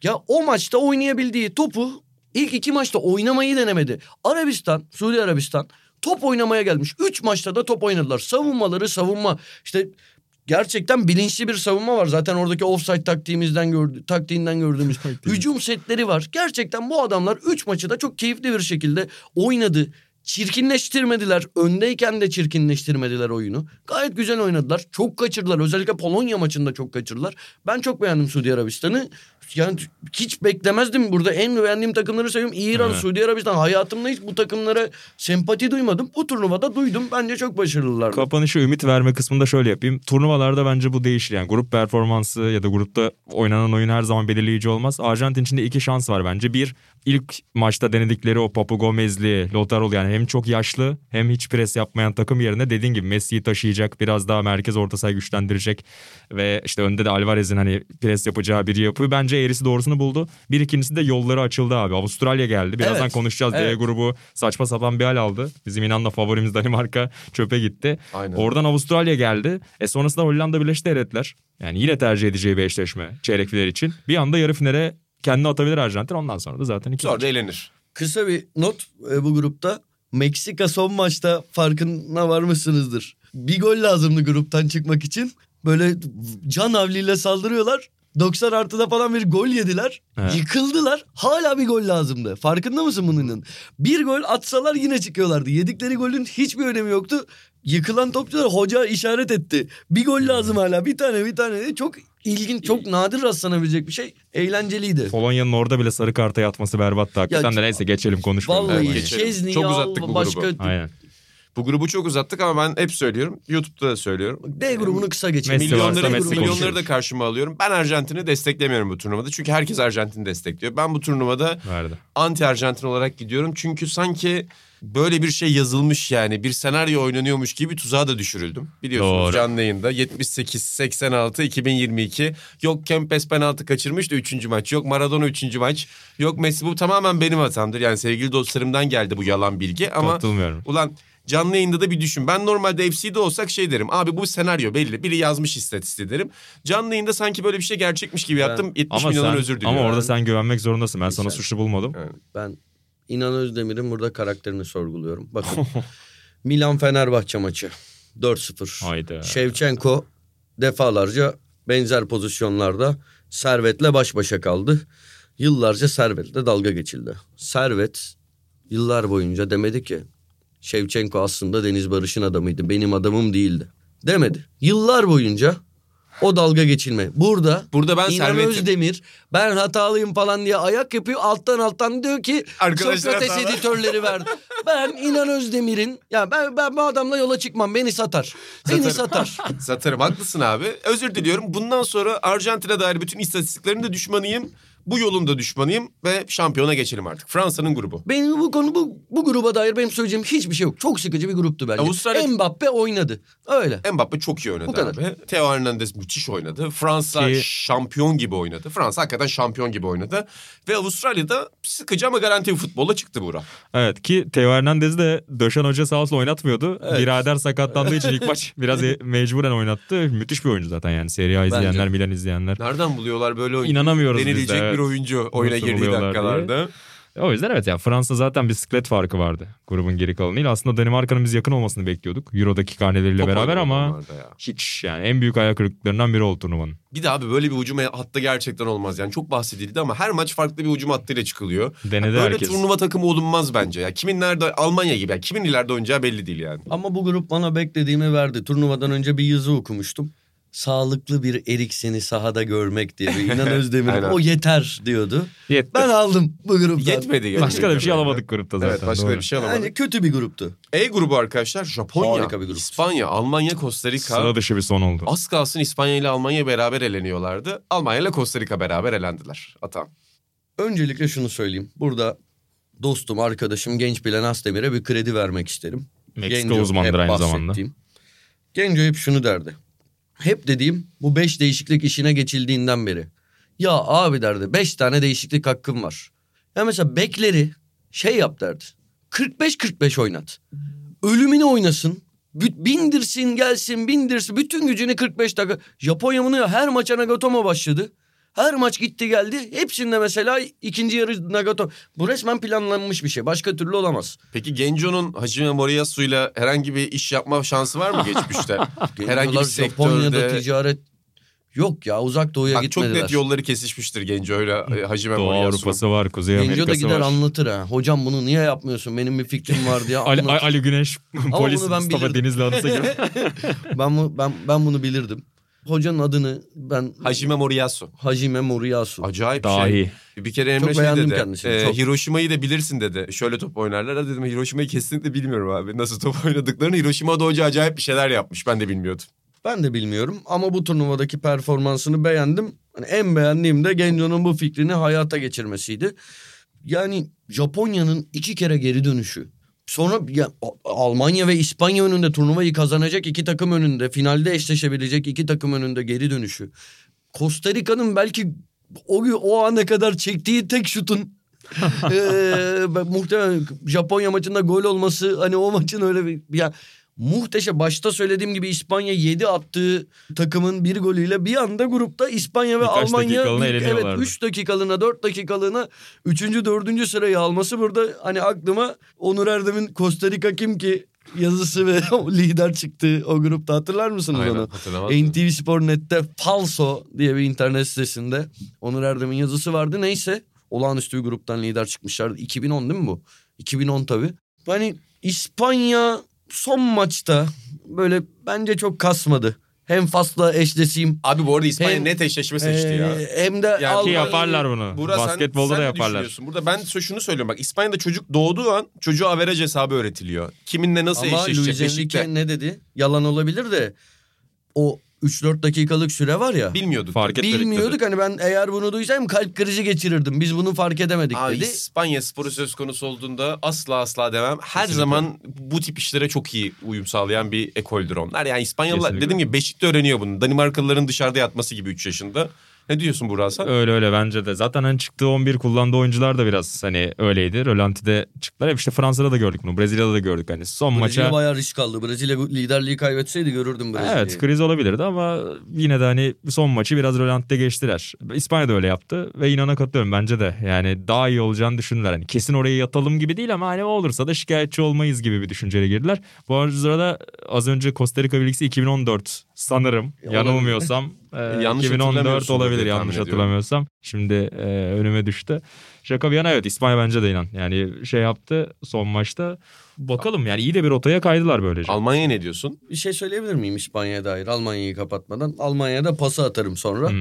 Ya o maçta oynayabildiği topu ilk iki maçta oynamayı denemedi. Arabistan, Suudi Arabistan top oynamaya gelmiş. Üç maçta da top oynadılar. Savunmaları savunma. İşte gerçekten bilinçli bir savunma var. Zaten oradaki offside taktiğimizden gördü, taktiğinden gördüğümüz hücum setleri var. Gerçekten bu adamlar 3 maçı da çok keyifli bir şekilde oynadı. Çirkinleştirmediler. Öndeyken de çirkinleştirmediler oyunu. Gayet güzel oynadılar. Çok kaçırdılar. Özellikle Polonya maçında çok kaçırdılar. Ben çok beğendim Suudi Arabistan'ı. Yani hiç beklemezdim. Burada en beğendiğim takımları sayıyorum. İran, Evet. Suudi Arabistan. Hayatımda hiç bu takımlara sempati duymadım. Bu turnuvada duydum. Bence çok başarılılar. Kapanışı ümit verme kısmında şöyle yapayım. Turnuvalarda bence bu değişir. Yani grup performansı ya da grupta oynanan oyun her zaman belirleyici olmaz. Arjantin için de iki şans var bence. Bir, ilk maçta denedikleri o Papu Gomez'li, Lautaro yani hem çok yaşlı hem hiç pres yapmayan takım yerine dediğin gibi Messi'yi taşıyacak, biraz daha merkez orta saha güçlendirecek ve işte önde de Alvarez'in hani pres yapacağı biri yapıyor. Bence eğrisi doğrusunu buldu. Bir ikincisi de yolları açıldı abi. Avustralya geldi. Birazdan Evet. konuşacağız. D Evet. grubu saçma sapan bir hal aldı. Bizim inanla favorimiz Danimarka <laughs> çöpe gitti. Aynen. Oradan Avustralya geldi. E sonrasında Hollanda Birleşik Devletler. Yani yine tercih edeceği bir eşleşme çeyrek final için. Bir anda yarı finale kendini atabilir Arjantin. Ondan sonra da zaten iki Sonra da eğlenir. Kısa bir not e, bu grupta. Meksika son maçta farkına varmışsınızdır. Bir gol lazımdı gruptan çıkmak için. Böyle can havliyle saldırıyorlar. 90 artıda falan bir gol yediler. Evet. Yıkıldılar. Hala bir gol lazımdı. Farkında mısın bunun? Bir gol atsalar yine çıkıyorlardı. Yedikleri golün hiçbir önemi yoktu. Yıkılan topçular hoca işaret etti. Bir gol lazım hala. Bir tane bir tane. Çok ilginç, çok nadir rastlanabilecek bir şey. Eğlenceliydi. Polonya'nın orada bile sarı karta yatması berbattı hakikaten Ya- de neyse geçelim konuşmayalım. Vallahi Yani. geçelim. Şezni Çok uzattık bu başka grubu. Aynen. Bu grubu çok uzattık ama ben hep söylüyorum. YouTube'da da söylüyorum. D grubunu kısa geçelim. Messi varsa Milyonları, Messi milyonları da karşıma alıyorum. Ben Arjantin'i desteklemiyorum bu turnuvada. Çünkü herkes Arjantin'i destekliyor. Ben bu turnuvada Verdi. anti Arjantin olarak gidiyorum. Çünkü sanki böyle bir şey yazılmış yani. Bir senaryo oynanıyormuş gibi tuzağa da düşürüldüm. Biliyorsunuz Doğru. canlı yayında 78, 86, 2022. Yok Kempes penaltı kaçırmıştı 3. maç. Yok Maradona 3. maç. Yok Messi bu tamamen benim hatamdır. Yani sevgili dostlarımdan geldi bu yalan bilgi. Ama Katılmıyorum. Ulan canlı yayında da bir düşün. Ben normalde FC'de olsak şey derim. Abi bu senaryo belli. Biri yazmış istatistiği derim. Canlı yayında sanki böyle bir şey gerçekmiş gibi yaptım. 70 Ama milyondan sen, özür diliyorum. ama orada sen güvenmek zorundasın. Ben sana Sen- suçlu bulmadım. Ben İnan Özdemir'in burada karakterini sorguluyorum. Bakın <laughs> Milan Fenerbahçe maçı 4-0. Hayda. Şevçenko defalarca benzer pozisyonlarda Servet'le baş başa kaldı. Yıllarca Servet'le dalga geçildi. Servet yıllar boyunca demedi ki Şevçenko aslında Deniz Barış'ın adamıydı. Benim adamım değildi. Demedi. Yıllar boyunca o dalga geçilme. Burada Burada ben İnan Servet'im. Özdemir ben hatalıyım falan diye ayak yapıyor. Alttan alttan diyor ki Arkadaşlar Sokrates hatalı. editörleri verdi. <laughs> ben İnan Özdemir'in ya ben, ben bu adamla yola çıkmam. Beni satar. Beni satar. <laughs> Satarım haklısın abi. Özür diliyorum. Bundan sonra Arjantin'e dair bütün istatistiklerin de düşmanıyım. Bu yolun da düşmanıyım ve şampiyona geçelim artık. Fransa'nın grubu. Benim bu konu bu, bu gruba dair benim söyleyeceğim hiçbir şey yok. Çok sıkıcı bir gruptu bence. Avustralya- Mbappe oynadı. Öyle. Mbappe çok iyi oynadı Bu kadar. abi. Theo Hernandez müthiş oynadı. Fransa Ki- şampiyon gibi oynadı. Fransa hakikaten şampiyon gibi oynadı. Ve Avustralya'da sıkıcı ama garanti bir futbolla çıktı Buğra. Evet ki Theo Hernandez'i de Döşen Hoca sağ olsun oynatmıyordu. Evet. Birader sakatlandığı için ilk <laughs> maç biraz e- mecburen oynattı. Müthiş bir oyuncu zaten yani. Serie A izleyenler, Bence. Milan izleyenler. Nereden buluyorlar böyle oyuncu? İnanamıyoruz biz de, evet. bir oyuncu oyuna Nasıl girdiği dakikalarda. O yüzden evet ya Fransa zaten bir siklet farkı vardı grubun geri kalanıyla. Aslında Danimarka'nın biz yakın olmasını bekliyorduk. Euro'daki karneleriyle Top beraber ama ya. hiç yani en büyük ayak kırıklıklarından biri oldu turnuvanın. Bir de abi böyle bir hücum hattı gerçekten olmaz. Yani çok bahsedildi ama her maç farklı bir hücum hattıyla çıkılıyor. Denedi Böyle herkes. turnuva takımı olunmaz bence. Ya kimin nerede Almanya gibi. Yani kimin ileride oynayacağı belli değil yani. Ama bu grup bana beklediğimi verdi. Turnuvadan önce bir yazı okumuştum. Sağlıklı bir Eriksen'i sahada görmek diye. İnan <laughs> Özdemir o yeter diyordu. Yetti. Ben aldım bu gruptan. Yetmedi. gerçekten. Başka da bir şey alamadık grupta zaten. Evet başka doğru. da bir şey alamadık. Yani kötü bir gruptu. E grubu arkadaşlar Japonya, Harika bir grup. İspanya, Almanya, Costa Rica. Sıra dışı bir son oldu. Az kalsın İspanya ile Almanya beraber eleniyorlardı. Almanya ile Costa Rica beraber elendiler. Atan. Öncelikle şunu söyleyeyim. Burada dostum, arkadaşım Genç Bilen Asdemir'e bir kredi vermek isterim. Meksika Genco uzmanıdır hep aynı zamanda. Genco hep şunu derdi. Hep dediğim bu beş değişiklik işine geçildiğinden beri. Ya abi derdi beş tane değişiklik hakkım var. Ya mesela bekleri şey yap derdi. 45-45 oynat. Ölümüne oynasın. Bindirsin gelsin bindirsin. Bütün gücünü 45 dakika. Japonya bunu ya her maça Nagatomo başladı. Her maç gitti geldi. Hepsinde mesela ikinci yarı Nagato. Bu resmen planlanmış bir şey. Başka türlü olamaz. Peki Genco'nun Hacime Moriyasu'yla herhangi bir iş yapma şansı var mı <laughs> geçmişte? herhangi bir Gencolar Japonya'da sektörde. ticaret yok ya uzak doğuya Bak çok gitmediler. net yolları kesişmiştir Genco'yla e, Hacime Doğu. Avrupa'sı var, Kuzey Genco da Amerika'sı gider var. anlatır ha. Hocam bunu niye yapmıyorsun? Benim bir fikrim var diye <laughs> Ali. Ali Güneş polis Mustafa bilirdim. Denizli anısı <laughs> gibi. ben, bu- ben, ben bunu bilirdim. Hocanın adını ben Hacime Moriyasu. Hajime Moriyasu. Acayip bir şey. Dahi. Bir kere Emre Çok şey beğendim dedi. kendisini, e, çok. Hiroşima'yı da bilirsin dedi. Şöyle top oynarlar. Ha dedim Hiroşima'yı kesinlikle bilmiyorum abi. Nasıl top oynadıklarını. Hiroşima'da hoca acayip bir şeyler yapmış. Ben de bilmiyordum. Ben de bilmiyorum ama bu turnuvadaki performansını beğendim. Hani en beğendiğim de Genco'nun bu fikrini hayata geçirmesiydi. Yani Japonya'nın iki kere geri dönüşü. Sonra ya, Almanya ve İspanya önünde turnuvayı kazanacak iki takım önünde, finalde eşleşebilecek iki takım önünde geri dönüşü. Costa Rica'nın belki o o ana kadar çektiği tek şutun <laughs> ben- muhtemelen Japonya maçında gol olması hani o maçın öyle bir ya muhteşem başta söylediğim gibi İspanya 7 attığı takımın bir golüyle bir anda grupta İspanya ve Birkaç Almanya bir- evet eleniyorlardı. 3 dakikalığına 4 dakikalığına 3. 4. sırayı alması burada hani aklıma Onur Erdem'in Costa Rica kim ki yazısı ve <laughs> lider çıktı o grupta hatırlar mısınız Aynen onu? NTV Spor Net'te Falso diye bir internet sitesinde Onur Erdem'in yazısı vardı. Neyse olağanüstü bir gruptan lider çıkmışlardı. 2010 değil mi bu? 2010 tabii. Hani İspanya son maçta böyle bence çok kasmadı. Hem Fas'la eşleşeyim. Abi bu arada İspanya Hem- net eşleşme seçti ya. Ee, hem de Yani Ki Almanya- yaparlar bunu. Burak, sen- Basketbolda sen da ne yaparlar. Burada ben şunu söylüyorum bak İspanya'da çocuk doğduğu an çocuğa averaj hesabı öğretiliyor. Kiminle nasıl Ama eşleşecek? Luis Beşikte- Enrique ne dedi? Yalan olabilir de o 3-4 dakikalık süre var ya. Bilmiyorduk. Fark etmedik Bilmiyorduk hani ben eğer bunu duysaydım kalp krizi geçirirdim. Biz bunu fark edemedik Abi dedi. İspanya sporu söz konusu olduğunda asla asla demem. Her Kesinlikle. zaman bu tip işlere çok iyi uyum sağlayan bir ekoldür onlar. Yani İspanyollar Kesinlikle. dediğim gibi Beşik'te öğreniyor bunu. Danimarkalıların dışarıda yatması gibi 3 yaşında. Ne diyorsun Burak sen? Öyle öyle bence de. Zaten hani çıktığı 11 kullandığı oyuncular da biraz hani öyleydi. Rölanti'de çıktılar. Hep işte Fransa'da da gördük bunu. Brezilya'da da gördük. Hani son Brezilya maça bayağı risk aldı. Brezilya liderliği kaybetseydi görürdüm Brezilya'yı. Evet kriz olabilirdi ama yine de hani son maçı biraz rölantide geçtiler. İspanya da öyle yaptı ve inana katılıyorum bence de. Yani daha iyi olacağını düşündüler. Hani kesin oraya yatalım gibi değil ama hani olursa da şikayetçi olmayız gibi bir düşünceyle girdiler. Bu arada az önce Costa Rica bilgisi 2014 sanırım. Olabilir. Yanılmıyorsam. <laughs> e, Yanlış 2014 hatırlamıyorsundur olabilir yanlış ediyorum. hatırlamıyorsam. Şimdi e, önüme düştü. Şaka bir yana evet İspanya bence de inan. Yani şey yaptı son maçta. Bakalım yani iyi de bir rotaya kaydılar böylece. Almanya'ya ne diyorsun? Bir şey söyleyebilir miyim İspanya'ya dair? Almanya'yı kapatmadan. Almanya'da pası atarım sonra. Hı.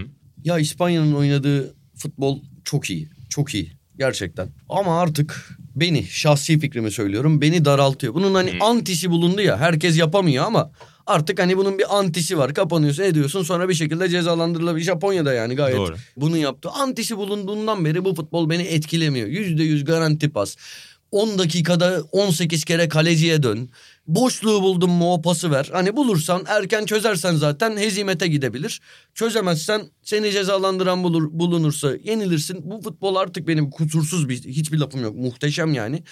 Ya İspanya'nın oynadığı futbol çok iyi. Çok iyi. Gerçekten. Ama artık beni şahsi fikrimi söylüyorum. Beni daraltıyor. Bunun hani antisi bulundu ya. Herkes yapamıyor ama artık hani bunun bir antisi var. Kapanıyorsun ediyorsun sonra bir şekilde cezalandırılabilir. Japonya'da yani gayet Doğru. bunu yaptı. Antisi bulunduğundan beri bu futbol beni etkilemiyor. Yüzde yüz garanti pas. 10 dakikada 18 kere kaleciye dön. Boşluğu buldun mu o pası ver. Hani bulursan erken çözersen zaten hezimete gidebilir. Çözemezsen seni cezalandıran bulur, bulunursa yenilirsin. Bu futbol artık benim kusursuz bir hiçbir lafım yok. Muhteşem yani.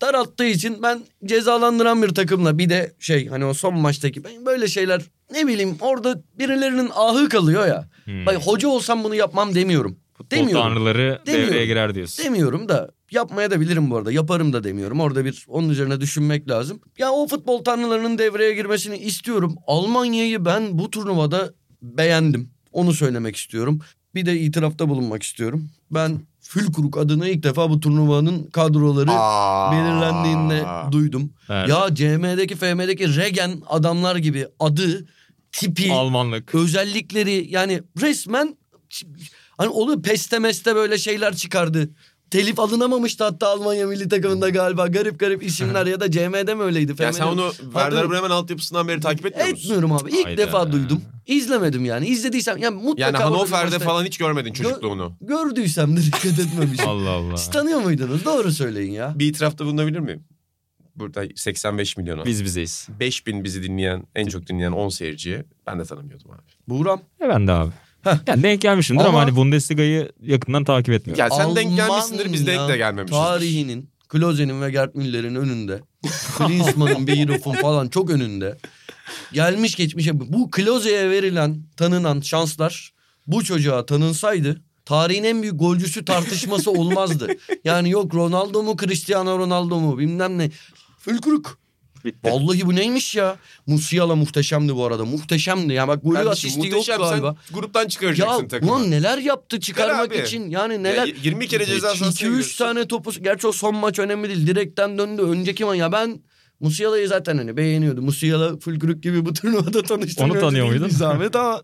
Daralttığı için ben cezalandıran bir takımla bir de şey hani o son maçtaki ben böyle şeyler ne bileyim orada birilerinin ahı kalıyor ya. Hmm. Bak hoca olsam bunu yapmam demiyorum. Futbol Demiyorum. tanrıları Demiyorum. devreye girer diyorsun. Demiyorum da yapmaya da bilirim bu arada. Yaparım da demiyorum. Orada bir onun üzerine düşünmek lazım. Ya o futbol tanrılarının devreye girmesini istiyorum. Almanya'yı ben bu turnuvada beğendim. Onu söylemek istiyorum. Bir de itirafta bulunmak istiyorum. Ben Fülkrug adını ilk defa bu turnuvanın kadroları Aa. belirlendiğinde duydum. Evet. Ya CM'deki FM'deki Regen adamlar gibi adı, tipi, Almanlık. özellikleri yani resmen hani oluyor peste meste böyle şeyler çıkardı. Telif alınamamıştı hatta Almanya milli takımında galiba. Garip garip isimler ya da CM'de mi öyleydi? Ya sen onu Werder. Bremen altyapısından beri takip etmiyor musun? Etmiyorum abi. İlk Hayda. defa duydum. İzlemedim yani. İzlediysem yani mutlaka... Yani Hannover'de falan hiç görmedin çocukluğunu. Gördüysem de dikkat etmemişim. <laughs> Allah Allah. Siz tanıyor muydunuz? Doğru söyleyin ya. Bir itirafta bulunabilir miyim? Burada 85 milyona. Biz bizeyiz. 5000 bizi dinleyen, en çok dinleyen 10 seyirciyi ben de tanımıyordum abi. Buğram. E ben de abi. Heh. Yani denk gelmişimdir ama, Ama- hani Bundesliga'yı yakından takip etmiyorum. Ya sen denk Almanya gelmişsindir biz denk de gelmemişizdir. Tarihinin Kloze'nin ve Gerd Müller'in önünde. <laughs> Klinsmann'ın, Beiroff'un falan çok önünde. Gelmiş geçmiş. Bu Kloze'ye verilen, tanınan şanslar bu çocuğa tanınsaydı tarihin en büyük golcüsü tartışması olmazdı. <laughs> Yani yok Ronaldo mu Cristiano Ronaldo mu bilmem ne. Fülkuruk. Bitti. Vallahi bu neymiş ya? Musiala muhteşemdi bu arada. Muhteşemdi. Ya bak golü Kardeşim, asisti yok galiba. Sen gruptan çıkaracaksın Ya takımı. ulan neler yaptı çıkarmak abi. için. Yani neler. Ya 20 kere ceza sahasına 2-3 giriyorsun. tane topu. Gerçi o son maç önemli değil. Direkten döndü. Önceki maç. Ya ben Musiala'yı zaten hani beğeniyordum. Musiala Fulkruk gibi bu turnuvada <laughs> tanıştım. Onu tanıyor muydun? Zahmet ama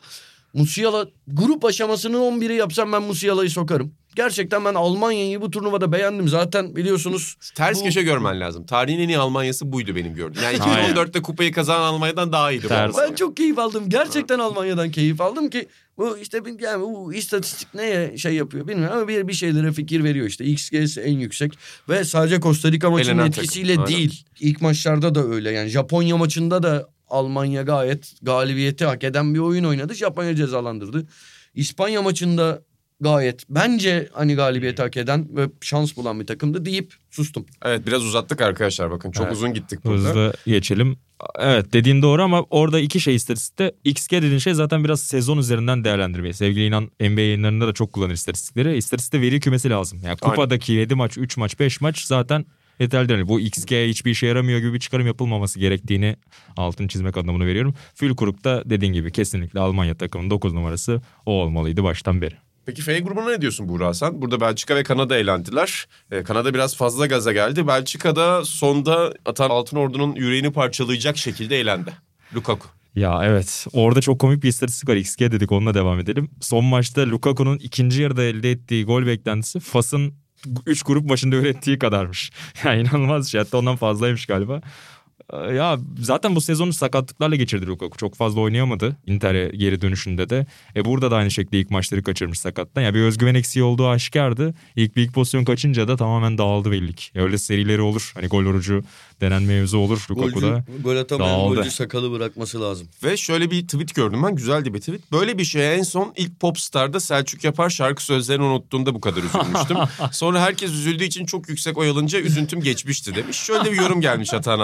Musiala grup aşamasının 11'i yapsam ben Musiala'yı sokarım. Gerçekten ben Almanya'yı bu turnuvada beğendim. Zaten biliyorsunuz Ters Bu- köşe görmen lazım. Tarihin en iyi Almanyası buydu benim gördüğüm. Yani Aynen. 2014'te kupayı kazanan Almanya'dan daha iyiydi Ters. Ben çok keyif aldım. Gerçekten Almanya'dan keyif aldım ki bu işte yani bu istatistik neye şey yapıyor bilmiyorum ama bir, bir şeylere fikir veriyor işte. XG'si en yüksek ve sadece Costa Rica maçının Elenen etkisiyle takım, aynen. değil. İlk maçlarda da öyle. Yani Japonya maçında da Almanya gayet galibiyeti hak eden bir oyun oynadı. Japonya cezalandırdı. İspanya maçında gayet bence hani galibiyeti hak eden ve şans bulan bir takımdı deyip sustum. Evet biraz uzattık arkadaşlar bakın. Çok Evet. uzun gittik burada. Hızlı geçelim. Evet dediğin doğru ama orada iki şey istatistikte. XG dediğin şey zaten biraz sezon üzerinden değerlendirmeyi. Sevgili inan NBA yayınlarında da çok kullanır istatistikleri. İstatistikte veri kümesi lazım. Yani Aynen. kupadaki 7 maç, 3 maç, 5 maç zaten yeterlidir. Yani bu XG hiçbir işe yaramıyor gibi bir çıkarım yapılmaması gerektiğini altını çizmek adına bunu veriyorum. Fülkuruk da dediğin gibi kesinlikle Almanya takımının 9 numarası o olmalıydı baştan beri. Peki F grubuna ne diyorsun Buğra Hasan? Burada Belçika ve Kanada eğlendiler. Ee, Kanada biraz fazla gaza geldi. Belçika'da sonda atan Altın Ordu'nun yüreğini parçalayacak şekilde eğlendi. Lukaku. Ya evet orada çok komik bir istatistik var XG dedik onunla devam edelim. Son maçta Lukaku'nun ikinci yarıda elde ettiği gol beklentisi Fas'ın 3 grup başında ürettiği kadarmış. <laughs> Yani inanılmaz şey hatta ondan fazlaymış galiba. Ee, Ya zaten bu sezonu sakatlıklarla geçirdi Lukaku. Çok fazla oynayamadı Inter'e geri dönüşünde de. E burada da aynı şekilde ilk maçları kaçırmış sakattan. Ya bir özgüven eksiği olduğu aşikardı. İlk bir ilk pozisyon kaçınca da tamamen dağıldı belli ki. Öyle serileri olur. Hani gol orucu denen mevzu olur Lukaku'da. Golcü, gol atamayan dağıldı. golcü sakalı bırakması lazım. Ve şöyle bir tweet gördüm ben. Güzeldi bir tweet. Böyle bir şeye en son ilk Popstar'da Selçuk Yapar şarkı sözlerini unuttuğunda bu kadar üzülmüştüm. <laughs> Sonra herkes üzüldüğü için çok yüksek oy alınca üzüntüm geçmişti demiş. Şöyle bir yorum gelmiş Atan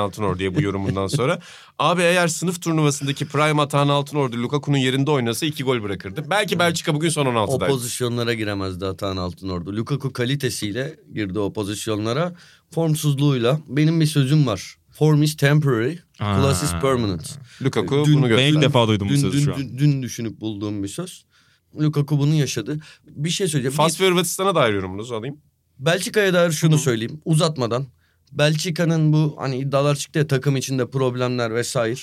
Altınordu'ya bu yorumundan sonra. <laughs> Abi eğer sınıf turnuvasındaki Prime Atan Altınordu Lukaku'nun yerinde oynasa iki gol bırakırdı. Belki Belçika bugün son O 16'daydı. pozisyonlara giremezdi Atan Altınordu. Lukaku kalitesiyle girdi o pozisyonlara. Formsuzluğuyla. Benim bir sözüm var. Form is temporary, class is Aa. permanent. Lukaku Dün- bunu Ben gösterdi. ilk defa duydum bu Dün, sözü dün, şu an. dün, dün düşünüp bulduğum bir söz. Lukaku bunu yaşadı. Bir şey söyleyeceğim. Fas ve Hırvatistan'a dair yorumunuzu alayım. Belçika'ya dair şunu söyleyeyim uzatmadan. Belçika'nın bu hani iddialar çıktı ya takım içinde problemler vesaire.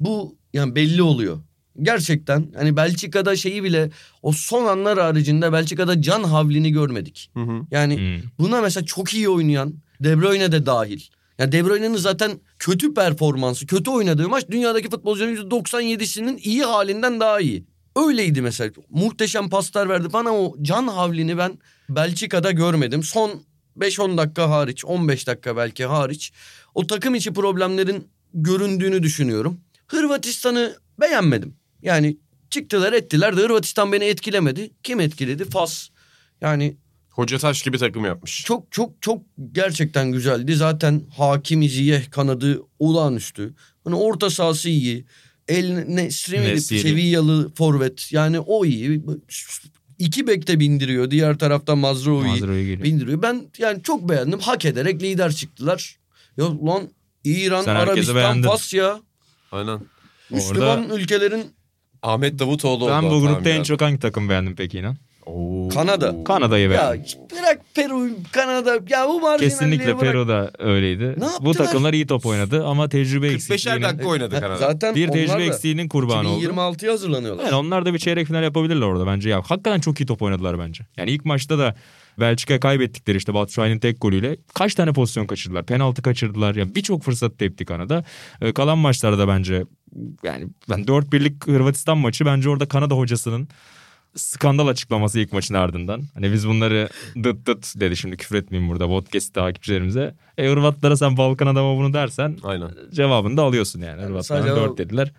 Bu yani belli oluyor. Gerçekten hani Belçika'da şeyi bile o son anlar haricinde Belçika'da can havlini görmedik. Hı hı. Yani Hmm. buna mesela çok iyi oynayan De Bruyne de dahil. Ya De Bruyne'nin zaten kötü performansı, kötü oynadığı maç dünyadaki futbolcuların %97'sinin iyi halinden daha iyi. Öyleydi mesela. Muhteşem paslar verdi bana o can havlini ben Belçika'da görmedim. Son 5-10 dakika hariç, 15 dakika belki hariç o takım içi problemlerin göründüğünü düşünüyorum. Hırvatistan'ı beğenmedim. Yani çıktılar ettiler de Hırvatistan beni etkilemedi. Kim etkiledi? Fas. Yani Hoca taş gibi takım yapmış. çok çok çok gerçekten güzeldi. Zaten Hakimi Ziyeh kanadı olağanüstü. Hani orta sahası iyi. El Nesri. Sevillalı forvet. Yani o iyi. İki bekte bindiriyor. Diğer taraftan Mazraoui bindiriyor. Ben yani çok beğendim. Hak ederek lider çıktılar. Ya lan İran, Sen Arabistan. Fas ya. Aynen. Müslüman ülkelerin Ahmet Davutoğlu oldu. Ben bu grupta en çok hangi takım beğendim peki inan? Oo. Kanada. Kanada'yı ya beğendim. bırak Peru, Kanada. Ya bu marjinalliğe Kesinlikle bırak. Peru da öyleydi. Ne Bu takımlar iyi top oynadı ama tecrübe 45'er eksikliğinin... dakika oynadı Kanada. Zaten Bir tecrübe eksiğinin kurbanı oldu. 2026'ya hazırlanıyorlar. Yani onlar da bir çeyrek final yapabilirler orada bence. Ya hakikaten çok iyi top oynadılar bence. Yani ilk maçta da Belçika kaybettikleri işte Batshuayi'nin tek golüyle kaç tane pozisyon kaçırdılar? Penaltı kaçırdılar. Yani birçok fırsat tepti Kanada. Ee, kalan maçlarda bence yani ben 4-1'lik Hırvatistan maçı bence orada Kanada hocasının skandal açıklaması ilk maçın ardından. Hani biz bunları dıt dıt dedi şimdi küfür etmeyeyim burada podcast takipçilerimize. E Hırvatlara sen Balkan adama bunu dersen Aynen. cevabını da alıyorsun yani. Hırvatlara 4 o- dediler.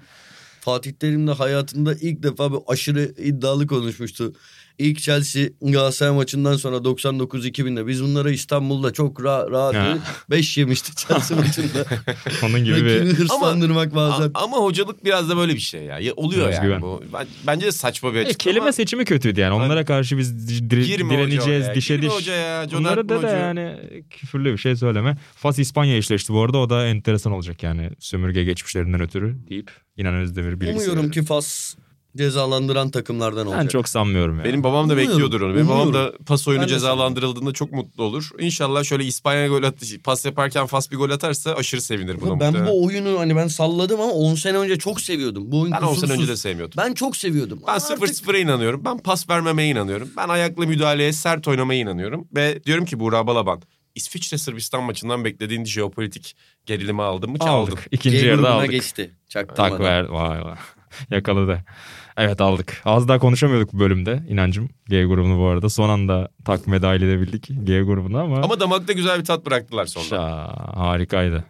Fatih Terim de hayatında ilk defa bir aşırı iddialı konuşmuştu. İlk Chelsea Galatasaray maçından sonra 99-2000'de biz bunlara İstanbul'da çok ra- rahat Ha. 5 yemiştik Chelsea <laughs> maçında. Onun gibi bir hırslandırmak bazen. A- ama hocalık biraz da böyle bir şey ya. ya oluyor Özgüven. yani bu. Ben, bence de saçma bir E, açıklama. kelime seçimi kötüydü yani. Onlara karşı biz dire- direneceğiz, oraya, dişe girme diş. hoca ya, John Bunları Hartman da, da yani küfürlü bir şey söyleme. Fas İspanya eşleşti bu arada. O da enteresan olacak yani sömürge geçmişlerinden ötürü deyip İnan Özdemir bilgisi Umuyorum ki Fas cezalandıran takımlardan olacak. Ben çok sanmıyorum ya. Benim babam da Umuyorum, bekliyordur onu. Benim babam da umuyorum. pas oyunu Ben cezalandırıldığında çok mutlu olur. İnşallah şöyle İspanya gol at pas yaparken Fas bir gol atarsa aşırı sevinir buna ben muhtemelen. bu oyunu hani ben salladım ama 10 sene önce çok seviyordum. Bu oyun Ben 10 sene önce de sevmiyordum. Ben çok seviyordum. Ben Ama 0-0'a inanıyorum. Ben pas vermemeye inanıyorum. Ben ayakla müdahaleye sert oynamaya inanıyorum. Ve diyorum ki Buğra Balaban İsviçre Sırbistan maçından beklediğin jeopolitik gerilimi aldın mı? Çaldın. aldık. İkinci yarıda aldık. geçti. Çaktırmadan. Tak ver. Vay vay. <laughs> Yakaladı. Evet aldık. Az daha konuşamıyorduk bu bölümde inancım. G grubunu bu arada. Son anda takvime dahil edebildik G grubunu ama. Ama damakta güzel bir tat bıraktılar sonra. Şa, harikaydı.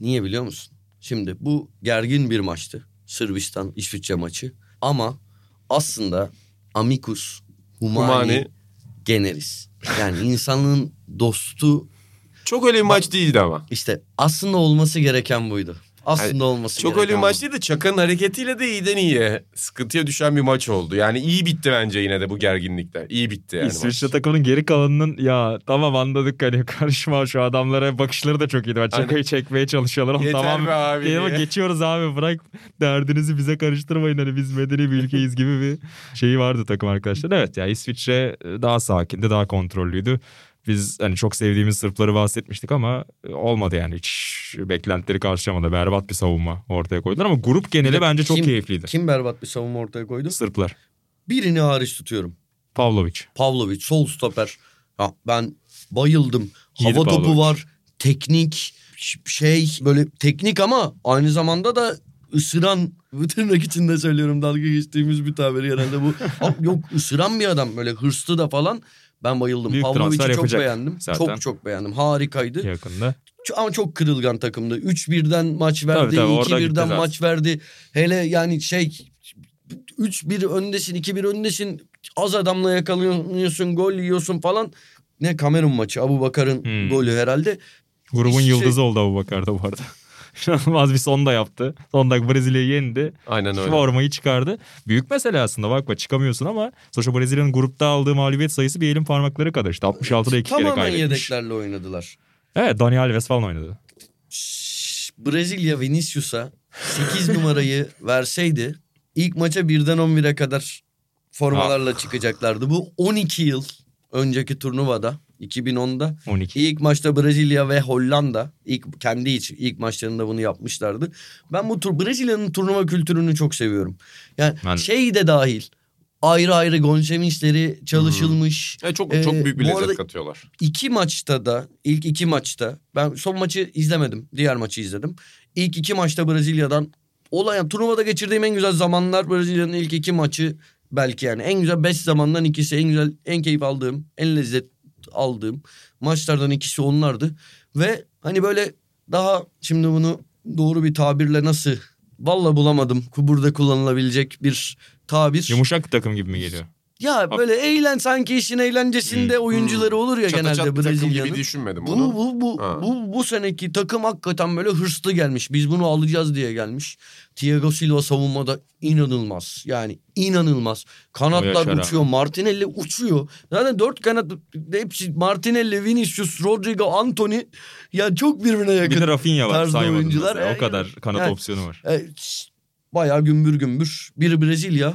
Niye biliyor musun? Şimdi bu gergin bir maçtı. Sırbistan İsviçre maçı. Ama aslında amicus humani, Humani. generis. Yani insanlığın dostu Çok öyle bir maç değildi ama. işte aslında olması gereken buydu. Aslında olması Çok öyle bir maç değil de Çaka'nın hareketiyle de iyiden iyiye sıkıntıya düşen bir maç oldu. Yani iyi bitti bence yine de bu gerginlikler. İyi bitti yani İsviçre maç. takımının geri kalanının ya tamam anladık hani <laughs> karışma şu adamlara bakışları da çok iyiydi. Ben çakayı çekmeye çalışıyorlar ama Yeter tamam. be abi Ama diye. geçiyoruz abi bırak derdinizi bize karıştırmayın hani biz medeni bir ülkeyiz gibi bir şeyi vardı takım arkadaşlar. Evet ya İsviçre daha sakindi daha kontrollüydü. Biz hani çok sevdiğimiz Sırpları bahsetmiştik ama olmadı yani hiç beklentileri karşılamadı. Berbat bir savunma ortaya koydular ama grup geneli bence çok Kim- keyifliydi. Kim berbat bir savunma ortaya koydu? Sırplar. Birini hariç tutuyorum. Pavlovic. Pavlovic sol stoper. Ya ben bayıldım. Hava topu Pavlovic. var. Teknik şey böyle teknik ama aynı zamanda da ısıran <laughs> bu tırnak içinde söylüyorum dalga geçtiğimiz bir tabir genelde bu. <laughs> Yok ısıran bir adam böyle hırslı da falan. Ben bayıldım. Büyük Pavlovic'i çok beğendim. zaten. Çok çok beğendim. Harikaydı. Yakında. Ama çok kırılgan takımdı. 3-1'den maç verdi. Tabii, tabii, orada gitti 2-1'den zaten. maç verdi. Hele yani şey 3-1 öndesin, 2-1 öndesin. Az adamla yakalıyorsun, gol yiyorsun falan. Ne Kamerun maçı, Abu Bakar'ın Hmm. golü herhalde. Grubun İşte- yıldızı oldu Abu Bakar'da bu arada. İnanılmaz bir son da yaptı. Son dakika Brezilya'yı yendi. Aynen öyle. Formayı çıkardı. Büyük mesele aslında bakma çıkamıyorsun ama sonuçta Brezilya'nın grupta aldığı mağlubiyet sayısı bir elin parmakları kadar işte. 66'da iki kere Tamamen kaybetmiş. yedeklerle oynadılar. Evet Dani Alves falan oynadı. Şşş, Brezilya Vinicius'a 8 <laughs> numarayı verseydi ilk maça birden 11'e kadar formalarla çıkacaklardı. Bu 12 yıl önceki turnuvada 2010'da 12. İlk maçta Brezilya ve Hollanda ilk kendi iç ilk maçlarında bunu yapmışlardı. Ben bu tur Brezilya'nın turnuva kültürünü çok seviyorum. Yani Ben- şey de dahil. Ayrı ayrı gol sevinçleri çalışılmış. E, çok Ee, çok büyük bir bu lezzet arada- katıyorlar. İki maçta da ilk iki maçta ben son maçı izlemedim. Diğer maçı izledim. İlk iki maçta Brezilya'dan olay yani turnuvada geçirdiğim en güzel zamanlar Brezilya'nın ilk iki maçı belki yani en güzel beş zamandan ikisi en güzel en keyif aldığım en lezzet aldığım maçlardan ikisi onlardı. Ve hani böyle daha şimdi bunu doğru bir tabirle nasıl valla bulamadım burada kullanılabilecek bir tabir. Yumuşak takım gibi mi geliyor? Ya böyle eğlen sanki işin eğlencesinde Hmm. oyuncuları olur ya Çata genelde çat takım Brezilya'nın. gibi düşünmedim Bu, onu. bu, bu, Ha. bu, bu seneki takım hakikaten böyle hırslı gelmiş. Biz bunu alacağız diye gelmiş. Thiago Silva savunmada inanılmaz. Yani inanılmaz. Kanatlar yaşar uçuyor. Martinelli uçuyor. Zaten dört kanat hepsi Martinelli, Vinicius, Rodrigo, Anthony. Ya çok birbirine yakın. Bir de Rafinha var saymadım oyuncular. O kadar kanat yani- opsiyonu var. E, bayağı gümbür gümbür. Biri Brezilya.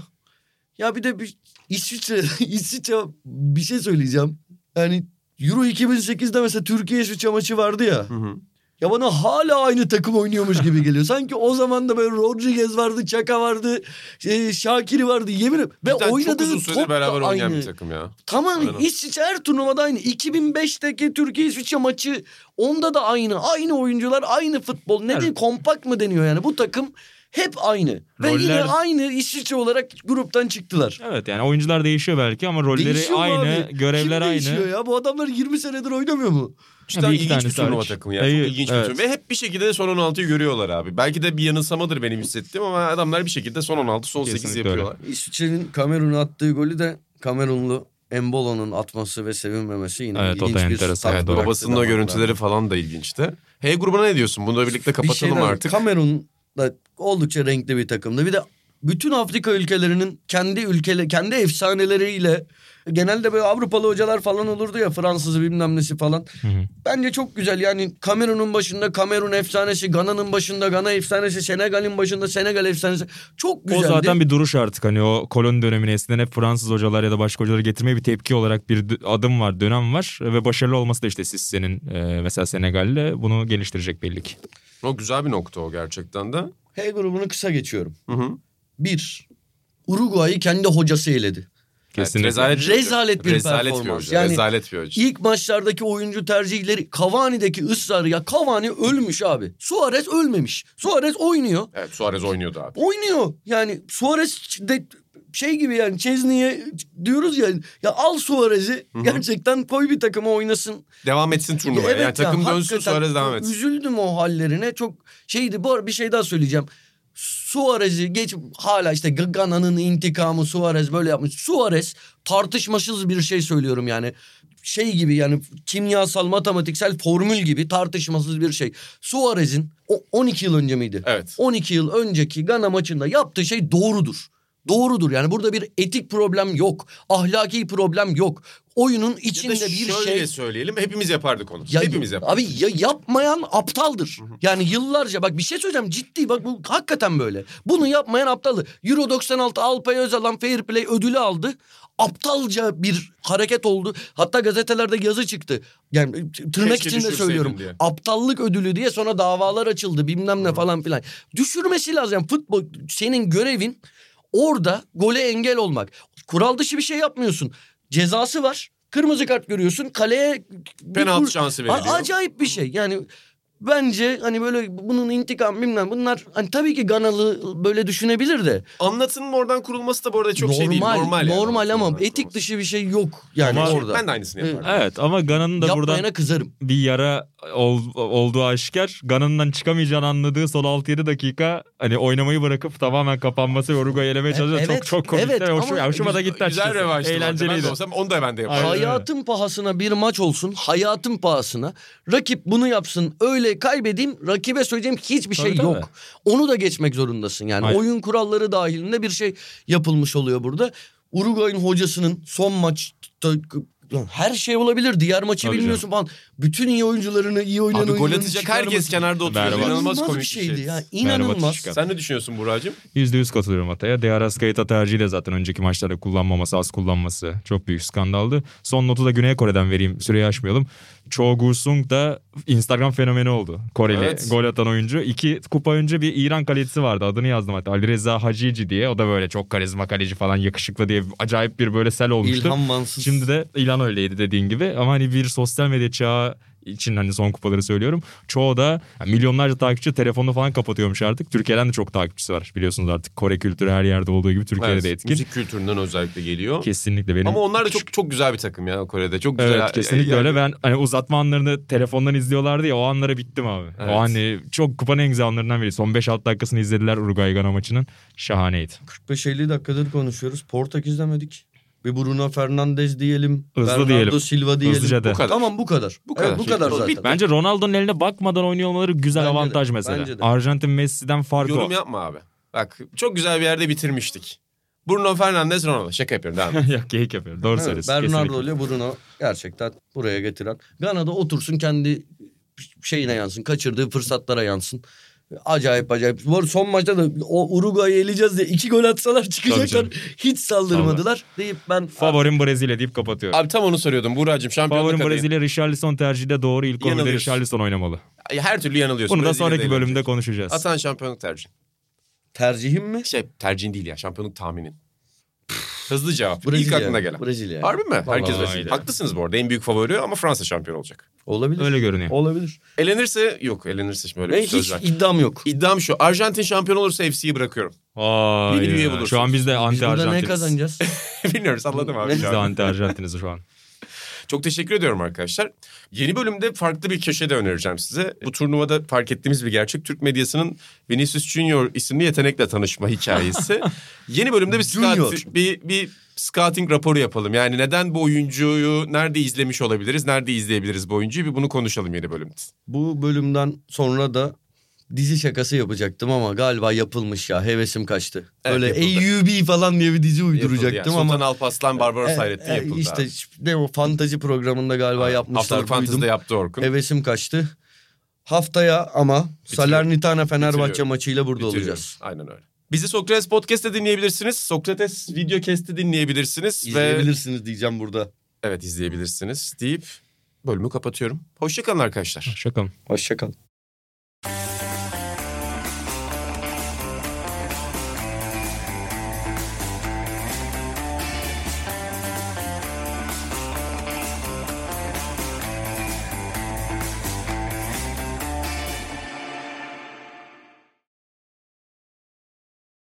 Ya bir de bir İsviçre, <laughs> İsviçre bir şey söyleyeceğim. Yani Euro 2008'de mesela Türkiye İsviçre maçı vardı ya. Hı hı. Ya bana hala aynı takım oynuyormuş gibi geliyor. <laughs> Sanki o zaman da böyle Rodriguez vardı, Çaka vardı, e, Şakiri vardı yemin ederim. Ve Cidden oynadığı top da beraber oynayan aynı. bir takım ya. Tamam Aynen. İsviçre her turnuvada aynı. 2005'teki Türkiye İsviçre maçı onda da aynı. Aynı oyuncular aynı futbol. Ne Evet. diyeyim kompakt mı deniyor yani bu takım hep aynı. Ve yine Roller- aynı İsviçre olarak gruptan çıktılar. Evet yani oyuncular değişiyor belki ama rolleri Değişiyor aynı, abi? görevler Kim aynı. değişiyor ya? Bu adamlar 20 senedir oynamıyor mu? Bir iki ilginç bir turnuva takımı ya. Evet, Çok ilginç bir evet. turnuva. Ve hep bir şekilde de son 16'yı görüyorlar abi. Belki de bir yanılsamadır benim hissettiğim ama adamlar bir şekilde son 16, son 8 Kesinlikle yapıyorlar. İsviçre'nin Kamerun'a attığı golü de Kamerunlu Embolo'nun atması ve sevinmemesi yine Evet, ilginç bir enteresan. Evet, babasının o görüntüleri falan da ilginçti. H grubuna ne diyorsun? Bunu da birlikte Bir kapatalım şeyden- artık. Kamerun da oldukça renkli bir takımdı. Bir de bütün Afrika ülkelerinin kendi ülkeleri, kendi efsaneleriyle genelde böyle Avrupalı hocalar falan olurdu ya Fransız bilmem nesi falan. Hı hı. Bence çok güzel yani Kamerun'un başında Kamerun efsanesi, Gana'nın başında Gana efsanesi, Senegal'in başında Senegal efsanesi. Çok O güzeldi. zaten bir duruş artık hani o koloni dönemine eskiden hep Fransız hocalar ya da başka hocaları getirmeye bir tepki olarak bir adım var, dönem var ve başarılı olması da işte Sisse'nin e, mesela Senegal'le bunu geliştirecek belli ki. O güzel bir nokta o gerçekten de. H grubunu kısa geçiyorum. Hı hı. Bir, Uruguay'ı kendi hocası eledi. Kesinlikle. Evet, rezalet, bir Rezalet bir rezalet Bir performans. hoca. Yani- rezalet bir hoca. İlk maçlardaki oyuncu tercihleri Cavani'deki ısrarı ya Cavani ölmüş abi. Suarez ölmemiş. Suarez oynuyor. Evet Suarez oynuyordu abi. Oynuyor. Yani Suarez de şey gibi yani Chesney'e diyoruz ya ya al Suarez'i gerçekten koy bir takıma oynasın. Devam etsin turnuvaya. Evet yani takım ya, dönsün Suarez devam etsin. Üzüldüm o hallerine. Çok şeydi. Bu arada bir şey daha söyleyeceğim. Suarez'i geç hala işte Gana'nın intikamı Suarez böyle yapmış. Suarez tartışmasız bir şey söylüyorum yani. Şey gibi yani kimyasal matematiksel formül gibi tartışmasız bir şey. Suarez'in o 12 yıl önce miydi? Evet. 12 yıl önceki Gana maçında yaptığı şey doğrudur. Doğrudur yani burada bir etik problem yok. Ahlaki problem yok. Oyunun Ya içinde da bir şöyle şey söyleyelim hepimiz yapardık onu. ya, hepimiz yapardık. Abi ya yapmayan aptaldır. Yani yıllarca bak bir şey söyleyeceğim ciddi bak bu hakikaten böyle. Bunu yapmayan aptaldır. Euro 96 Alpay Özalan Fair Play ödülü aldı. Aptalca bir hareket oldu. Hatta gazetelerde yazı çıktı. Yani tırnak Keşke içinde söylüyorum. diye. Aptallık ödülü diye sonra davalar açıldı bilmem ne falan filan. Düşürmesi lazım. Yani futbol senin görevin orada gole engel olmak. Kural dışı bir şey yapmıyorsun. Cezası var. Kırmızı kart görüyorsun. Kaleye Penaltı kur- şansı veriliyor. acayip bir şey. Yani bence hani böyle bunun intikam bilmem bunlar hani tabii ki Ganalı böyle düşünebilir de. Anlatının oradan kurulması da bu arada çok şey değil. Normal normal yani normal ama etik kurulması. dışı bir şey yok yani Ama- orada. Ben de aynısını Evet. yapardım. Evet ama Gana'nın da Yapmayana buradan kızarım. bir yara ol- olduğu aşikar. Gana'nın çıkamayacağını anladığı son 6-7 dakika hani oynamayı bırakıp tamamen kapanması ve Uruguay'ı elemeye çalışıyor. evet, çok çok komikti evet ve hoşuma, ama hoşuma da gitti Güzel açıkçası. revanştı. Eğlenceliydi. Ben olsam onu da ben de öyle. Hayatın pahasına bir maç olsun. Hayatın pahasına. Rakip bunu yapsın. Öyle kaybedeyim. Rakibe söyleyeceğim hiçbir şey Tabii, yok. Onu da geçmek zorundasın. Yani Aynen. oyun kuralları dahilinde bir şey yapılmış oluyor burada. Uruguay'ın hocasının son her şey olabilir. Diğer maçı Tabii bilmiyorsun falan. Bütün iyi oyuncularını, iyi oynayan Abi gol atacak herkes kenarda oturuyor. Berbat. İnanılmaz komik bir şeydi şey. ya. İnanılmaz. Sen ne düşünüyorsun Buracığım? %100 katılıyorum Atay'a. Diaras Keita tercihi de zaten önceki maçlarda kullanmaması, az kullanması çok büyük skandaldı. Son notu da Güney Kore'den vereyim. Süreyi aşmayalım. Cho Gu-sung da Instagram fenomeni oldu. Koreli Evet. gol atan oyuncu. İki kupa önce bir İran kalecisi vardı. Adını yazdım hatta. Ali Reza Hacici diye. O da böyle çok karizma kaleci falan yakışıklı diye acayip bir böyle sel olmuştu. İlhan Mansız. Şimdi de ilan öyleydi dediğin gibi. Ama hani bir sosyal medya çağı için hani son kupaları söylüyorum. Çoğu da yani milyonlarca takipçi telefonunu falan kapatıyormuş artık. Türkiye'den de çok takipçisi var. Biliyorsunuz artık Kore kültürü her yerde olduğu gibi Türkiye'de Evet, de etkin. Müzik kültüründen özellikle geliyor. Kesinlikle benim. Ama onlar da çok çok güzel bir takım ya Kore'de. Çok güzel. Evet kesinlikle Yani- öyle. Ben hani uzatma anlarını telefondan izliyorlardı ya o anlara bittim abi. Evet. O hani çok kupanın en güzel anlarından biri. Son 5-6 dakikasını izlediler Uruguay Gana maçının. Şahaneydi. 45-50 dakikadır konuşuyoruz. Portekiz demedik. Bir Bruno Fernandes diyelim. Hızlı Bernardo diyelim. Silva diyelim. Hızlıca de. Bu kadar. Tamam bu kadar. Bu kadar. Evet, bu kadar zaten. Bence Ronaldo'nun eline bakmadan oynuyor olmaları güzel Bence de, avantaj mesela. bence de. Arjantin Messi'den farkı Yorum o. yapma abi. Bak çok güzel bir yerde bitirmiştik. Bruno Fernandes Ronaldo. Şaka yapıyorum devam et. <laughs> Yok geyik yapıyorum. Doğru Evet, söylüyorsun. Bernardo ile Bruno gerçekten buraya getiren. Gana'da otursun kendi şeyine yansın. Kaçırdığı fırsatlara yansın. Acayip acayip. Bu arada son maçta da o Uruguay'ı eleyeceğiz diye iki gol atsalar çıkacaklar. Hiç saldırmadılar. Deyip ben Favorim Brezilya deyip kapatıyorum. Abi tam onu soruyordum Buracığım. Şampiyonluk Favorim adayı. Brezilya Richarlison tercihi de doğru. İlk 11'de Yanılıyorsun. Richarlison oynamalı. Her türlü yanılıyorsun. Bunu da sonraki bölümde konuşacağız. Atan şampiyonluk tercihin. Tercihim mi? Şey tercihin değil ya şampiyonluk tahminin. Hızlı cevap. İlk Brezilya. aklına gelen. Brezilya. Harbi mi? Herkes Vallahi Brezilya. öyle. Haklısınız bu arada. En büyük favori ama Fransa şampiyon olacak. Olabilir. Öyle görünüyor. Olabilir. Elenirse yok. Elenirse şimdi öyle bir söz hiç var. iddiam yok. İddiam şu. Arjantin şampiyon olursa FC'yi bırakıyorum. Vay Yeni bir üye ya. bulursunuz. Şu an biz de Biz anti burada ne Arjantiniz. kazanacağız? <laughs> Bilmiyorum salladım abi. Ne? Biz şu de an. anti Arjantiniz şu an. Çok teşekkür ediyorum arkadaşlar. Yeni bölümde farklı bir köşe de önereceğim size. Bu turnuvada fark ettiğimiz bir gerçek. Türk medyasının Vinicius Junior isimli yetenekle tanışma hikayesi. <laughs> Yeni bölümde bir, scout, bir, bir scouting raporu yapalım. Yani neden bu oyuncuyu nerede izlemiş olabiliriz, nerede izleyebiliriz bu oyuncuyu bir bunu konuşalım yeni bölümde. Bu bölümden sonra da dizi şakası yapacaktım ama galiba yapılmış ya. Hevesim kaçtı. Evet, Böyle yapıldı. AUB falan diye bir dizi uyduracaktım yani. ama... Sultan Alparslan Barbaros E, Hayrettin e, yapıldı. İşte abi. ne o fantazi programında galiba yapmışlar. Haftalık duydum. fantezide yaptı Orkun. Hevesim kaçtı. Haftaya ama Salernitana Fenerbahçe Bitiriyorum. maçıyla burada Bitiriyorum. olacağız. Aynen öyle. Bizi Sokrates Podcast'te dinleyebilirsiniz. Sokrates Video Cast'te dinleyebilirsiniz. Ve İzleyebilirsiniz diyeceğim burada. evet izleyebilirsiniz deyip bölümü kapatıyorum. Hoşçakalın arkadaşlar. Şaka. Hoşçakalın.